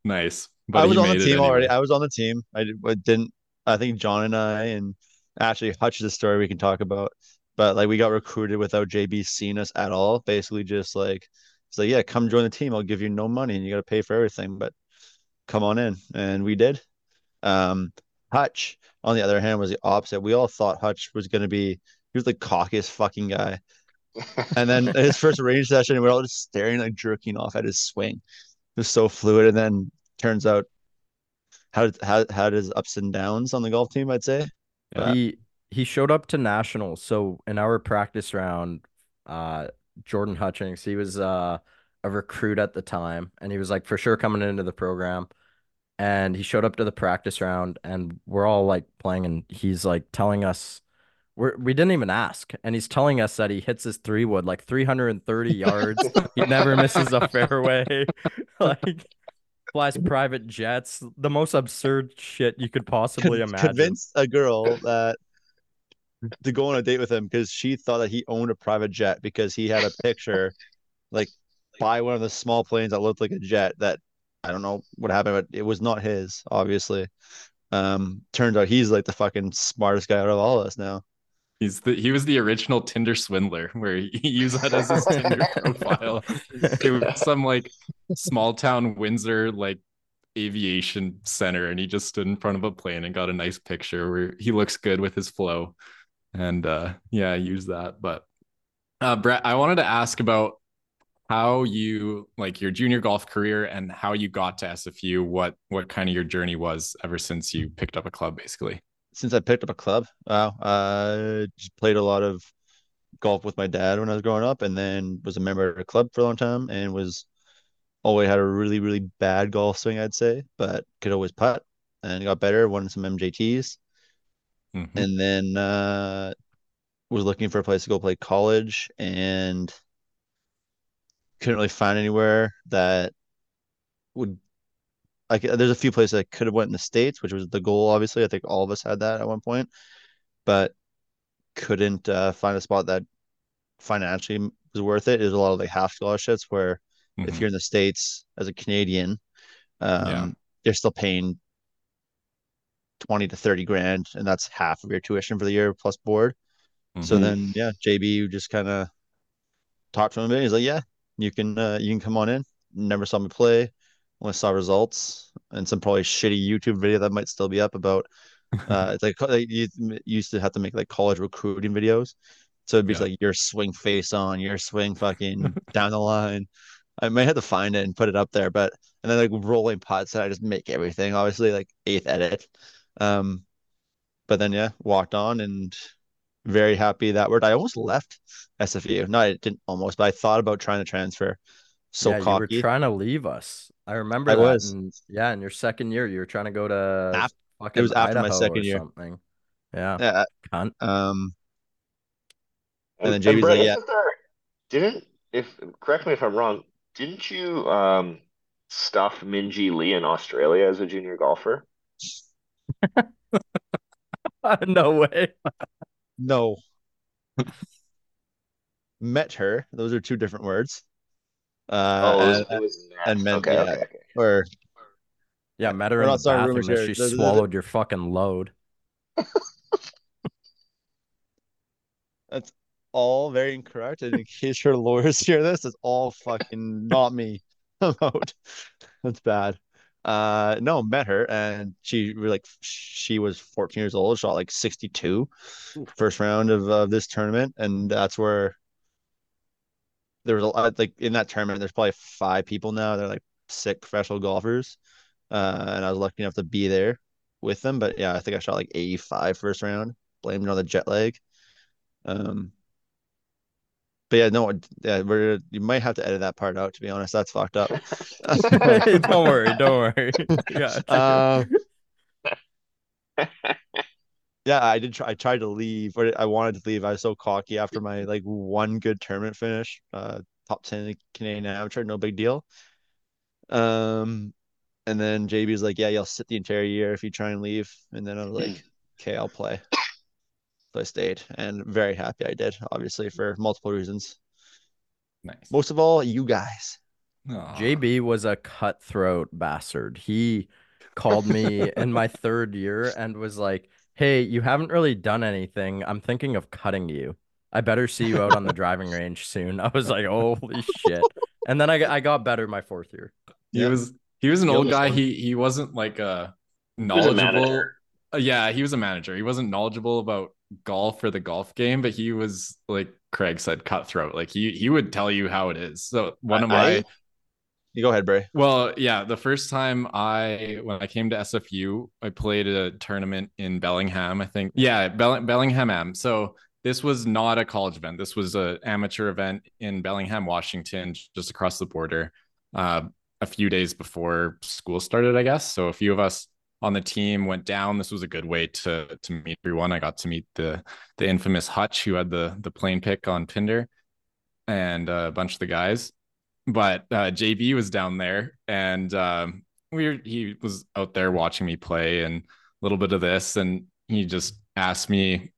nice, but I was on the made it team already. anyway. I was on the team. I did- I didn't. I think John and I and actually Hutch is a story we can talk about. But like we got recruited without JB seeing us at all. Basically, just like it's like, yeah, come join the team. I'll give you no money and you got to pay for everything, but come on in. And we did. Um, Hutch, on the other hand, was the opposite. We all thought Hutch was going to be. He was the cockiest fucking guy. *laughs* And then his first range session, we are all just staring like jerking off at his swing. It was so fluid. And then turns out had had had his ups and downs on the golf team, I'd say. Yeah. He he showed up to nationals. So in our practice round, uh, Jordan Hutchings, he was uh a recruit at the time, and he was like for sure coming into the program. And he showed up to the practice round, and we're all like playing, and he's like telling us we're we didn't even ask, and he's telling us that he hits his three wood like 330 *laughs* yards. He never misses a fairway. *laughs* like flies private jets, the most absurd shit you could possibly Con- imagine. Convinced a girl that to go on a date with him because she thought that he owned a private jet because he had a picture like by one of the small planes that looked like a jet that I don't know what happened, but it was not his, obviously. Um, turns out he's like the fucking smartest guy out of all of us now. He's the he was the original Tinder swindler, where he used that as his Tinder *laughs* profile. Was some like small town Windsor like aviation center, and he just stood in front of a plane and got a nice picture where he looks good with his flow. And uh yeah, I use that. But uh Bret, I wanted to ask about how you like your junior golf career and how you got to SFU, what what kind of your journey was ever since you picked up a club, basically. Since I picked up a club, wow, uh, just played a lot of golf with my dad when I was growing up, and then was a member of a club for a long time, and was always had a really really bad golf swing, I'd say, but could always putt, and got better. Won some MJTs, Mhm. and then uh, was looking for a place to go play college, and couldn't really find anywhere that would like there's a few places I could have went in the States, which was the goal, obviously. I think all of us had that at one point, but couldn't uh, find a spot that financially was worth it. It was a lot of like half scholarships where if Mhm. you're in the States as a Canadian, um, Yeah. you're still paying 20 to 30 grand, and that's half of your tuition for the year plus board. So Mhm. then, yeah, JB just kind of talked to him a bit. He's like, "Yeah, you can uh, you can come on in." Never saw me play, only saw results and some probably shitty YouTube video that might still be up about. *laughs* Uh, it's like, you used to have to make like college recruiting videos, so it'd be Yeah. like your swing face on, your swing fucking down the line. I might have to find it and put it up there, but and then like rolling and I just make everything obviously like eighth edit. Um, but then yeah, walked on and very happy that word. I almost left SFU. No, I didn't almost, but I thought about trying to transfer. So yeah, you cocky. were trying to leave us. I remember I that. was. and- yeah, in your second year, you were trying to go to Af- fucking was after my second year. something. Yeah, Yeah. cunt. Um, And then And JB's Bret, like, yeah. there- Didn't if correct me if I'm wrong, didn't you um stuff Minjee Lee in Australia as a junior golfer? *laughs* no way. no. *laughs* met her. Those are two different words. Oh, Uh, it was, and, it was met. and meant- okay, yeah. okay, okay. or Yeah, met her in the not starting bathroom rumors and here. she There's- there's- swallowed your fucking load. *laughs* that's all very incorrect. And in case your lawyers hear this, it's all fucking not me. *laughs* That's bad. Uh, no, met her and she really like she was 14 years old, shot like 62 first round of uh, this tournament, and that's where there was a lot like in that tournament. There's probably five people now. They're like sick professional golfers, uh, and I was lucky enough to be there with them. But yeah, I think I shot like 85 first round. Blamed it on the jet lag. Um, but yeah, no, yeah, we're you might have to edit that part out. To be honest, that's fucked up. *laughs* don't worry, don't worry. *laughs* Yeah. Um, *laughs* yeah, I did try. I tried to leave, but I wanted to leave. I was so cocky after my like one good tournament finish, uh, top ten Canadian Amateur, no big deal. Um, and then JB's like, "Yeah, you'll sit the entire year if you try and leave." And then I was like, "Okay, I'll play." So I stayed, and very happy I did. Obviously, for multiple reasons. Nice. Most of all, you guys. Aw. JB was a cutthroat bastard. He called me in my third year and was like, Hey, you haven't really done anything. I'm thinking of cutting you. I better see you out on the *laughs* driving range soon. I was like, Holy *laughs* shit. And then I, got- I got better my fourth year. He Yeah. was he was an He old guy. won. He he wasn't like a was a knowledgeable. Uh, yeah, he was a manager. He wasn't knowledgeable about golf or the golf game, but he was like Craig said, cutthroat. Like he he would tell you how it is. So one of I- my You go ahead, Bray. well, yeah, the first time I when I came to SFU, I played a tournament in Bellingham, I think. Yeah, Bell- Bellingham Am. So this was not a college event. This was an amateur event in Bellingham, Washington, just across the border. Uh, a few days before school started, I guess. So a few of us on the team went down. This was a good way to to meet everyone. I got to meet the the infamous Hutch, who had the the plane pick on Tinder, and uh, a bunch of the guys but uh, JB was down there and um, we were, he was out there watching me play and a little bit of this and he just asked me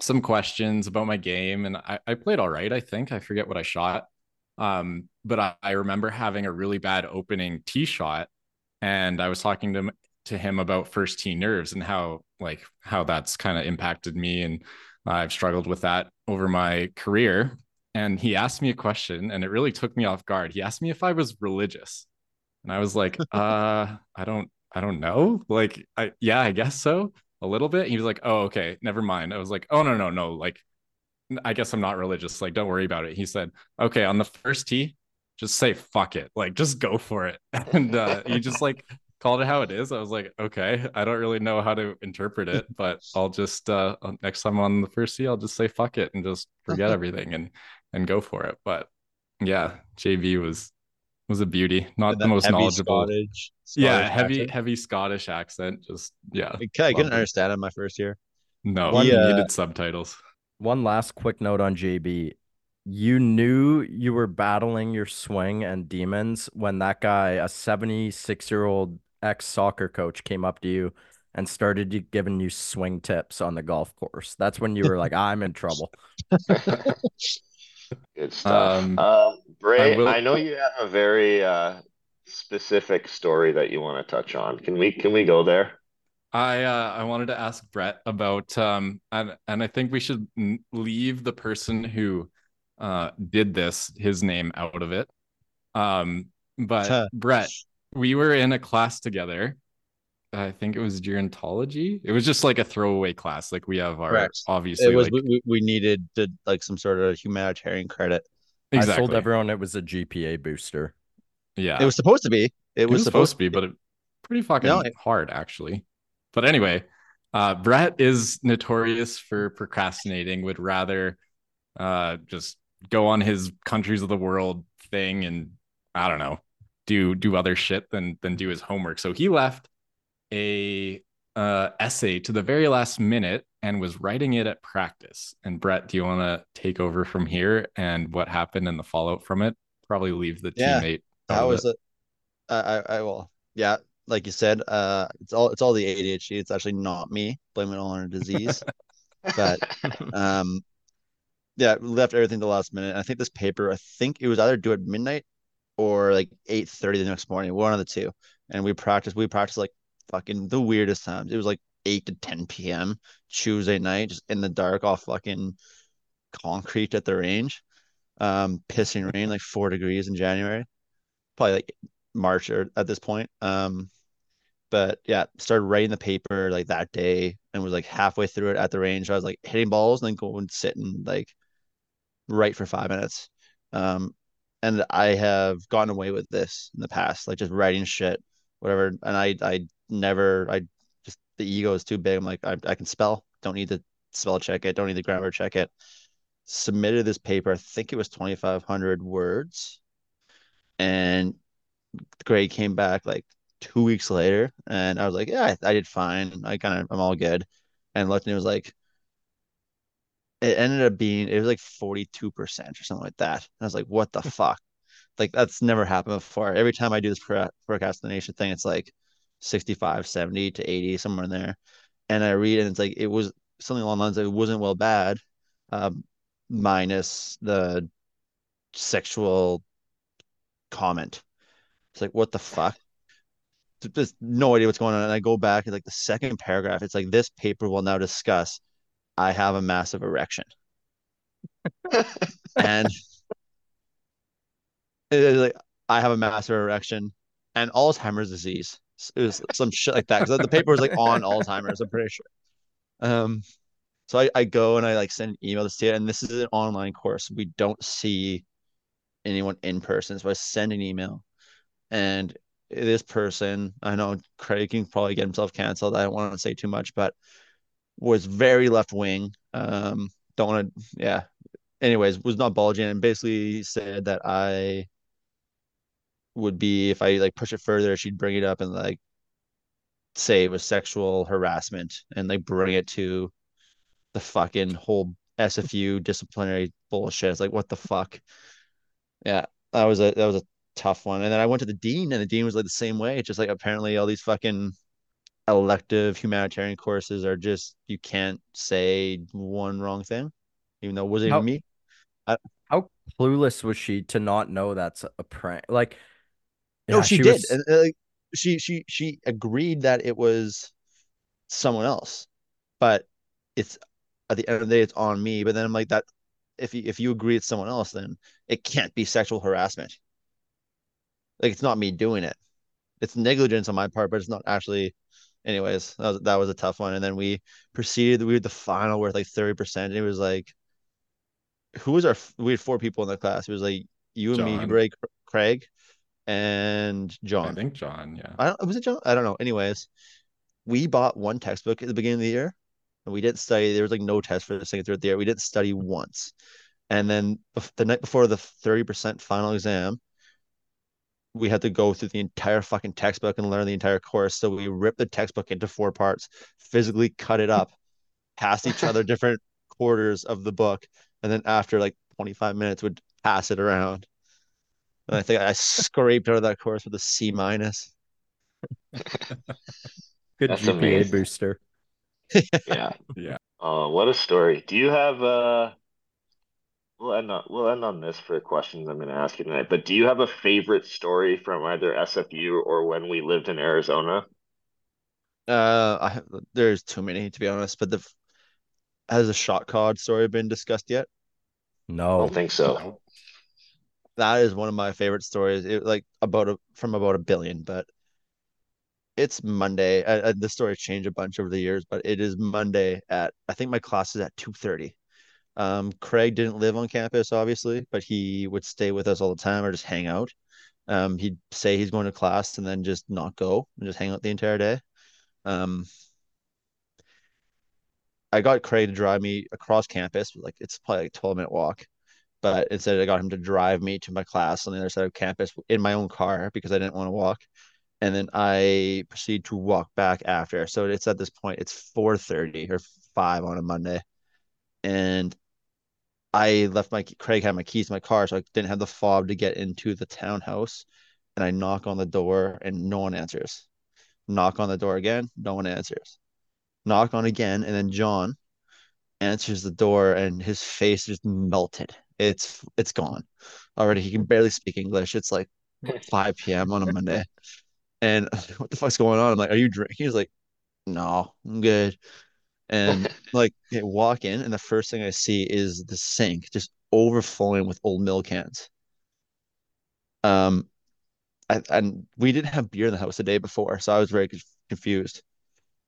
some questions about my game and I, I played all right I think. I forget what I shot. Um, but I, I remember having a really bad opening tee shot and I was talking to to him about first tee nerves and how like how that's kind of impacted me and I've struggled with that over my career and he asked me a question and it really took me off guard. He asked me if I was religious. And I was like, *laughs* uh, I don't I don't know. Like I yeah, I guess so. A little bit. He was like, "Oh, okay, never mind." I was like, "Oh no, no, no. Like I guess I'm not religious. Like don't worry about it." He said, "Okay, on the first tee, just say fuck it. Like just go for it." *laughs* And uh he just like called it how it is. I was like, "Okay, I don't really know how to interpret it, but I'll just uh next time on the first tee, I'll just say fuck it and just forget *laughs* everything and and go for it. But yeah, JB was was a beauty. Not the most heavy knowledgeable. Scottish, yeah, heavy accent. heavy Scottish accent. Just yeah. I couldn't I couldn't it. understand him my first year. No, One, he uh, needed subtitles. One last quick note on JB. You knew you were battling your swing and demons when that guy, a 76 year old ex soccer coach, came up to you and started giving you swing tips on the golf course. That's when you were like, I'm in trouble. *laughs* *laughs* Good stuff. Um, Um, Bray, I will- I know you have a very uh, specific story that you want to touch on. Can we can we go there? I uh, I wanted to ask Bret about um and and I think we should leave the person who uh did this his name out of it. Um, but Bret, we were in a class together. I think it was gerontology. It was just like a throwaway class. Like we have our Correct. obviously It was like we, we- we needed to like some sort of humanitarian credit. I told everyone it was a GPA booster. yeah. It was supposed to be. It, It was, was supposed to be, but it pretty fucking No, it- hard actually. But anyway, uh, Bret is notorious for procrastinating. Would rather uh, just go on his countries of the world thing and I don't know, do do other shit than than do his homework. So he left a uh, essay to the very last minute and was writing it at practice. And Bret, do you want to take over from here and what happened and the fallout from it? Probably leave the Yeah, teammate. How was it. a, I, will. Yeah, like you said, uh, it's all it's all the ADHD. It's actually not me. Blame it all on a disease. But *laughs* um, yeah, left everything the last minute. And I think this paper, I think it was either due at midnight or like 8:30 the next morning, one of the two. And we practiced, we practiced like fucking the weirdest times. It was like 8 to 10 p.m. Tuesday night, just in the dark off fucking concrete at the range. Um, pissing rain, like four degrees in January. Probably like March or at this point. Um, but yeah, started writing the paper like that day and was like halfway through it at the range. I was like hitting balls and then go and sit and like write for five minutes. Um, and I have gotten away with this in the past, like just writing shit, whatever. And I, I never, I just the ego is too big. I'm like, I, I can spell, don't need to spell check it, don't need the grammar check it. Submitted this paper, I think it was 2,500 words, and the grade came back like two weeks later, and I was like, yeah, I, I did fine. I kind of, I'm all good. And looked and it was like, it ended up being, it was like 42% or something like that. And I was like, what the *laughs* fuck? Like, that's never happened before. Every time I do this procrastination thing, it's like 65, 70 to 80, somewhere in there. And I read and it's like, it was something along the lines of it wasn't well bad, um, minus the sexual comment. It's like, what the fuck? There's no idea what's going on. And I go back and like the second paragraph, it's like this paper will now discuss I have a massive erection. *laughs* and it is like I have a massive erection and Alzheimer's disease. It was some shit like that. Because the paper was like on *laughs* Alzheimer's, I'm pretty sure. Um so I, I go and I like send emails to it, and this is an online course. We don't see anyone in person. So I send an email and this person, I know Craig can probably get himself canceled. I don't want to say too much, but was very left wing. Um, don't want to, yeah. Anyways, was not bulging and basically said that I would be if I like push it further, she'd bring it up and like say it was sexual harassment and like bring it to the fucking whole SFU disciplinary bullshit. It's like what the fuck? Yeah, that was a that was a tough one. And then I went to the dean, and the dean was like the same way. It's just like apparently all these fucking elective humanitarian courses are just you can't say one wrong thing, even though it wasn't How- even me. How clueless was she to not know that's a prank? Like, No, yeah, she, did, was- and uh, she she she agreed that it was someone else, but it's at the end of the day, it's on me. But then I'm like that. If you if you agree it's someone else, then it can't be sexual harassment. Like it's not me doing it. It's negligence on my part, but it's not actually. Anyways, that was, that was a tough one. And then we proceeded. We had the final worth like thirty percent. And it was like, who was our? We had four people in the class. It was like you and me, John. Ray, Craig, and John. I think John, yeah. I don't was it John? I don't know. Anyways, we bought one textbook at the beginning of the year and we didn't study. There was like no test for the second throughout the year. We didn't study once. And then the night before the 30% final exam, we had to go through the entire fucking textbook and learn the entire course. So we ripped the textbook into four parts, physically cut it up, passed each other *laughs* different quarters of the book, and then after like 25 minutes would pass it around. And I think I scraped out of that course with a C minus. *laughs* good That's GPA amazing. booster. *laughs* Yeah. Yeah. Oh, what a story. Do you have uh we'll end on we'll end on this for questions I'm gonna ask you tonight, but do you have a favorite story from either SFU or when we lived in Arizona? Uh, I have, there's too many to be honest, but the has a shot card story been discussed yet? No. I don't think so. That is one of my favorite stories. It like about a from about a billion, but it's Monday. Uh, the story's changed a bunch over the years, but it is Monday at I think my class is at 2:30. Um, Craig didn't live on campus, obviously, but he would stay with us all the time or just hang out. Um, he'd say he's going to class and then just not go and just hang out the entire day. Um, I got Craig to drive me across campus, like it's probably like a 12 minute walk. But instead, I got him to drive me to my class on the other side of campus in my own car because I didn't want to walk. And then I proceed to walk back after. So it's at this point, it's 4:30 or 5 on a Monday. And I left my Craig had my keys to my car, so I didn't have the fob to get into the townhouse. And I knock on the door and no one answers. Knock on the door again, no one answers. Knock on again, and then John answers the door, and his face just melted. It's it's gone already. He can barely speak English. It's like 5 p.m. on a Monday, and *laughs* what the fuck's going on? I'm like, "Are you drinking?" He's like, "No, I'm good." And *laughs* like, I walk in, and the first thing I see is the sink just overflowing with old milk cans. Um, I, and we didn't have beer in the house the day before, so I was very confused.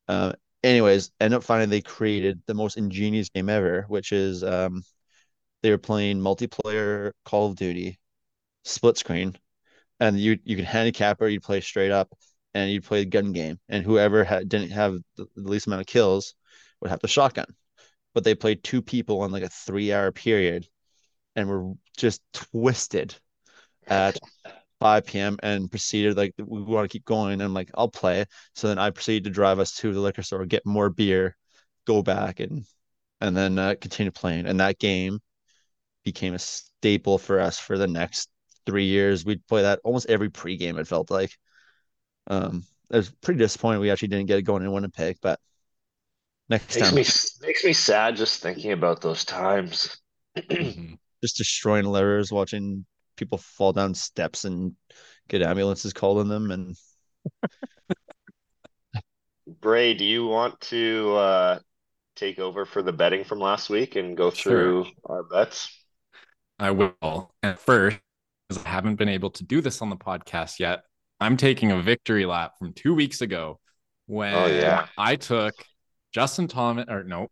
Uh, anyways, end up finding they created the most ingenious game ever, which is um, they were playing multiplayer Call of Duty, split screen, and you you can handicap or you'd play straight up, and you'd play the gun game, and whoever had didn't have the, the least amount of kills would have the shotgun. But they played two people in like a three hour period, and were just twisted at *laughs* 5 p.m. and proceeded like we want to keep going. And I'm like, I'll play. So then I proceeded to drive us to the liquor store, get more beer, go back and and then uh, continue playing. And that game became a staple for us for the next three years. We'd play that almost every pregame. It felt like. Um, it was pretty disappointing we actually didn't get it going in Winnipeg, but next Makes time, me makes me sad just thinking about those times. *clears throat* Mhm. just destroying livers, watching people fall down steps and get ambulances called on them, and *laughs* Bray, do you want to uh, take over for the betting from last week and go Sure. through our bets? I will. And first, because I haven't been able to do this on the podcast yet, I'm taking a victory lap from two weeks ago when Oh, yeah. I took Justin Thomas, or no,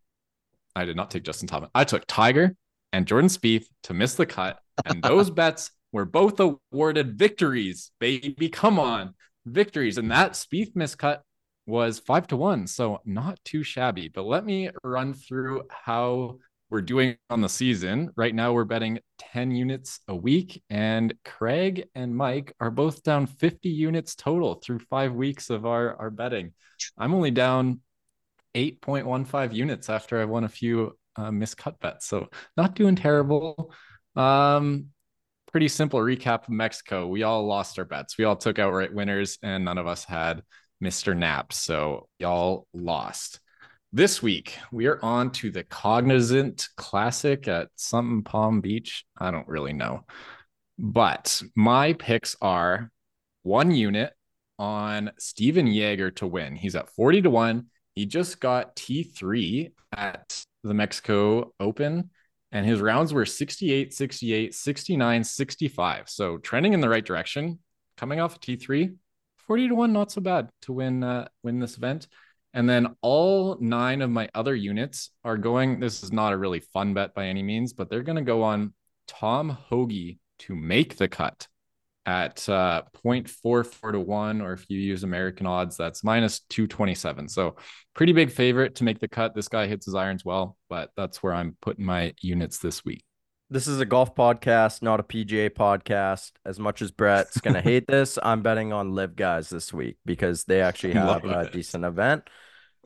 I did not take Justin Thomas. I took Tiger and Jordan Spieth to miss the cut, and *laughs* those bets were both awarded victories. Baby, come on, victories! And that Spieth miscut was five to one, so not too shabby. But let me run through how we're doing on the season. Right now, we're betting 10 units a week, and Craig and Mike are both down 50 units total through five weeks of our, our betting. I'm only down 8.15 units after I won a few uh, miscut bets. So, not doing terrible. Um, pretty simple recap of Mexico. We all lost our bets. We all took outright winners, and none of us had Mr. Knapp. So, y'all lost. This week, we are on to the Cognizant Classic at something Palm Beach. I don't really know. But my picks are one unit on Stephan Jaeger to win. He's at 40 to 1. He just got T3 at the Mexico Open, and his rounds were 68, 68, 69, 65. So trending in the right direction. Coming off a T3, 40 to 1, not so bad to win uh, win this event. And then all nine of my other units are going. This is not a really fun bet by any means, but they're going to go on Tom Hoge to make the cut at uh, 0.44 to 1, or if you use American odds, that's minus 227. So, pretty big favorite to make the cut. This guy hits his irons well, but that's where I'm putting my units this week. This is a golf podcast, not a PGA podcast. As much as Bret's gonna hate *laughs* this, I'm betting on LIV Guys this week because they actually *laughs* have a it. decent event.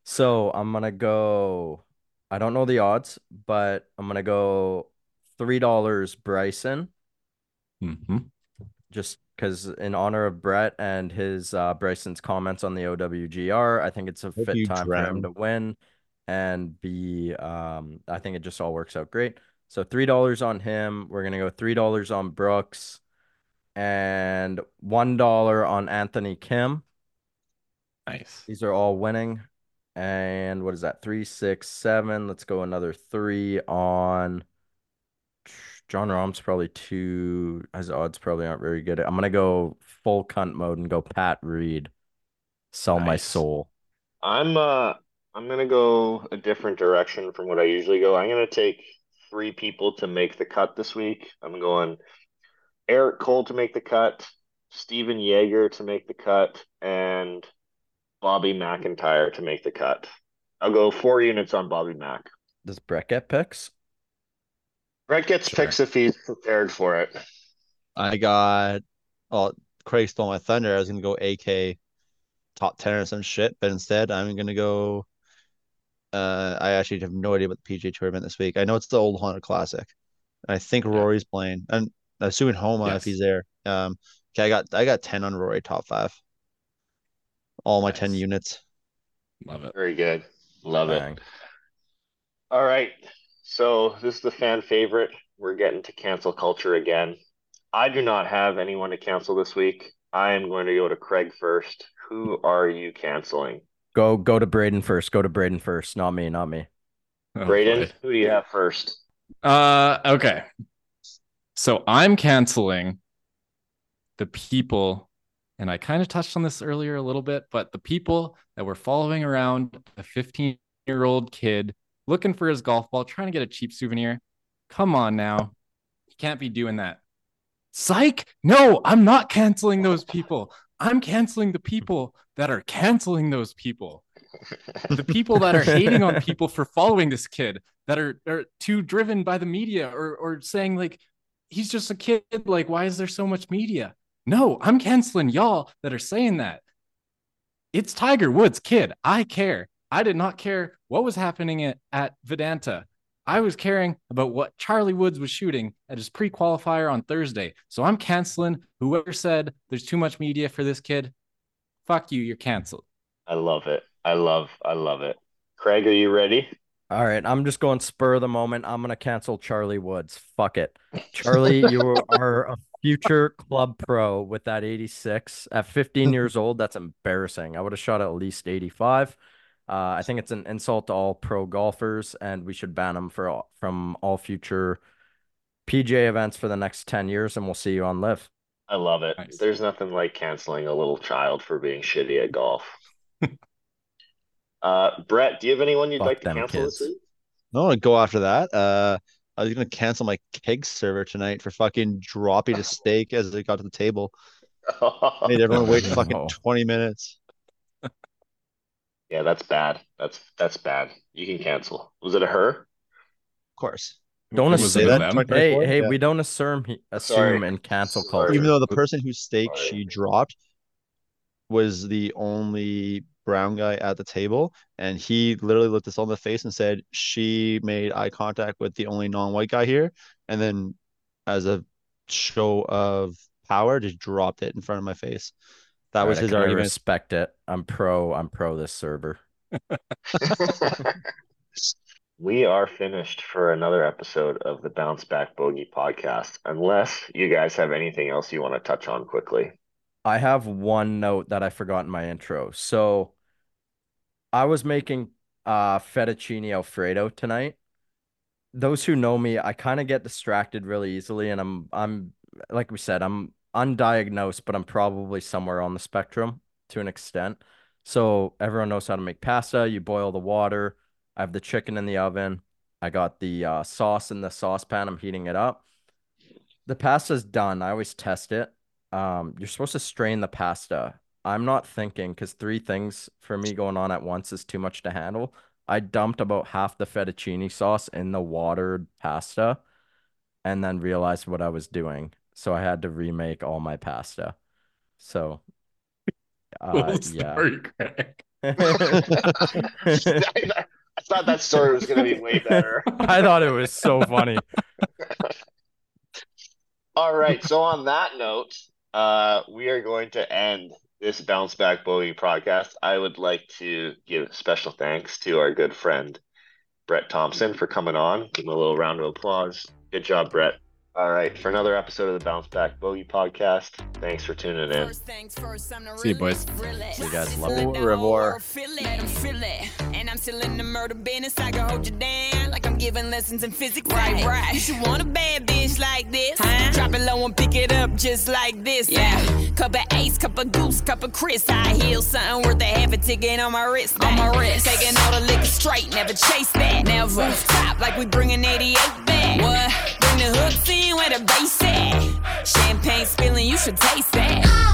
So I'm gonna go. I don't know the odds, but I'm gonna go three dollars Bryson, Mm-hmm. just because in honor of Bret and his uh, Bryson's comments on the OWGR, I think it's a Hope fit time for him to win and be. Um, I think it just all works out great. So three dollars on him. We're gonna go three dollars on Brooks, and one dollar on Anthony Kim. Nice. These are all winning. And what is that? Three, six, seven. Let's go another three on Jon Rahm's probably two. His odds probably aren't very good. I'm gonna go full cunt mode and go Pat Reed. Sell my soul. I'm uh I'm gonna go a different direction from what I usually go. I'm gonna take three people to make the cut this week. I'm going Eric Cole to make the cut, Stephan Jaeger to make the cut, and Bobby MacIntyre to make the cut. I'll go four units on Bobby Mac. Does Bret get picks? Bret gets Sure. picks if he's prepared for it. I got. Oh, Craig stole my thunder. I was gonna go AK top ten or some shit, but instead I'm gonna go. Uh, I actually have no idea about the PGA Tour event this week. I know it's the Old Honda Classic. I think Rory's playing, and assuming Homa if he's there. Um, okay, I got I got ten on Rory top five. All my ten units. Love it. Very good. Love it. All right. So this is the fan favorite. We're getting to cancel culture again. I do not have anyone to cancel this week. I am going to go to Craig first. Who are you canceling? Go go to Braden first. Go to Braden first. Not me. Not me. Oh, Braden, boy. who do you have first? Uh, okay. So I'm canceling the people, and I kind of touched on this earlier a little bit, but the people that were following around a 15 year old kid looking for his golf ball, trying to get a cheap souvenir. Come on now. You can't be doing that. Psych. No, I'm not canceling those people. I'm canceling the people that are canceling those people. *laughs* The people that are hating on people for following this kid that are, are too driven by the media or or saying like he's just a kid like why is there so much media? No i'm canceling y'all that are saying that. It's tiger woods kid. I care. I did not care what was happening at, at Vidanta i was caring about what charlie woods was shooting at his pre-qualifier on thursday so i'm canceling whoever said there's too much media for this kid fuck you you're canceled I love it. I love I love it. Craig, are you ready? All right, I'm just going spur of the moment. I'm gonna cancel Charlie Woods. Fuck it, *laughs* Charlie. You are a future club pro with that 86 at 15 years old. That's embarrassing. I would have shot at least 85. Uh, I think it's an insult to all pro golfers, and we should ban him for all, from all future PGA events for the next 10 years. And we'll see you on LIV. I love it. Nice. There's nothing like canceling a little child for being shitty at golf. *laughs* uh, Bret, do you have anyone you'd Fuck like to them cancel this kids. week? No, I'd go after that. Uh, I was gonna cancel my keg server tonight for fucking dropping a steak as it got to the table. *laughs* Made everyone wait *laughs* fucking 20 minutes. Yeah, that's bad. That's that's bad. You can cancel. Was it a her? Of course. Don't Was say it that? them? Twenty- Hey, 24? hey, Yeah. we don't assume assume Sorry. and cancel Sorry. culture. Even though the person whose steak Sorry. she dropped was the only brown guy at the table, and he literally looked us all in the face and said she made eye contact with the only non-white guy here, and then as a show of power, just dropped it in front of my face. That was right, his kinda argument. respect it. I'm pro. I'm pro this server. *laughs* *laughs* we are finished for another episode of the Bounce Back Bogey podcast. Unless you guys have anything else you want to touch on quickly. I have one note that I forgot in my intro. So I was making uh fettuccine alfredo tonight. Those who know me, I kind of get distracted really easily, and I'm I'm like we said, I'm undiagnosed, but I'm probably somewhere on the spectrum to an extent. So everyone knows how to make pasta. You boil the water. I have the chicken in the oven. I got the uh, sauce in the saucepan. I'm heating it up. The pasta's done. I always test it. Um, you're supposed to strain the pasta. I'm not thinking because three things for me going on at once is too much to handle. I dumped about half the fettuccine sauce in the watered pasta and then realized what I was doing. So I had to remake all my pasta. So, *laughs* uh, yeah. story, Craig. I, *laughs* I thought that story was going to be way better. I thought it was so funny. *laughs* All right. So on that note, uh, we are going to end this Bounce Back Bogey podcast. I would like to give special thanks to our good friend Bret Thompson for coming on. Give him a little round of applause. Good job, Bret. All right, for another episode of the Bounce Back Bogey podcast. Thanks for tuning in. First things first, I'm the See you, boys. See you guys. Love let it. the Au revoir. whole world feel it. Let 'em feel it. And I'm still in the murder business. I can hold you down like I'm giving lessons in physics. Right, right. You should want a bad bitch like this. Huh? Drop it low and pick it up just like this. Yeah. Cup of ace, cup of goose, cup of Chris. High heels, something worth a half a ticket on my wrist. On my wrist. Taking all the liquor straight, never chase that. Never. Stop like we bringing 88 back. What? The hooks in where the bass at. Champagne spilling, you should taste that.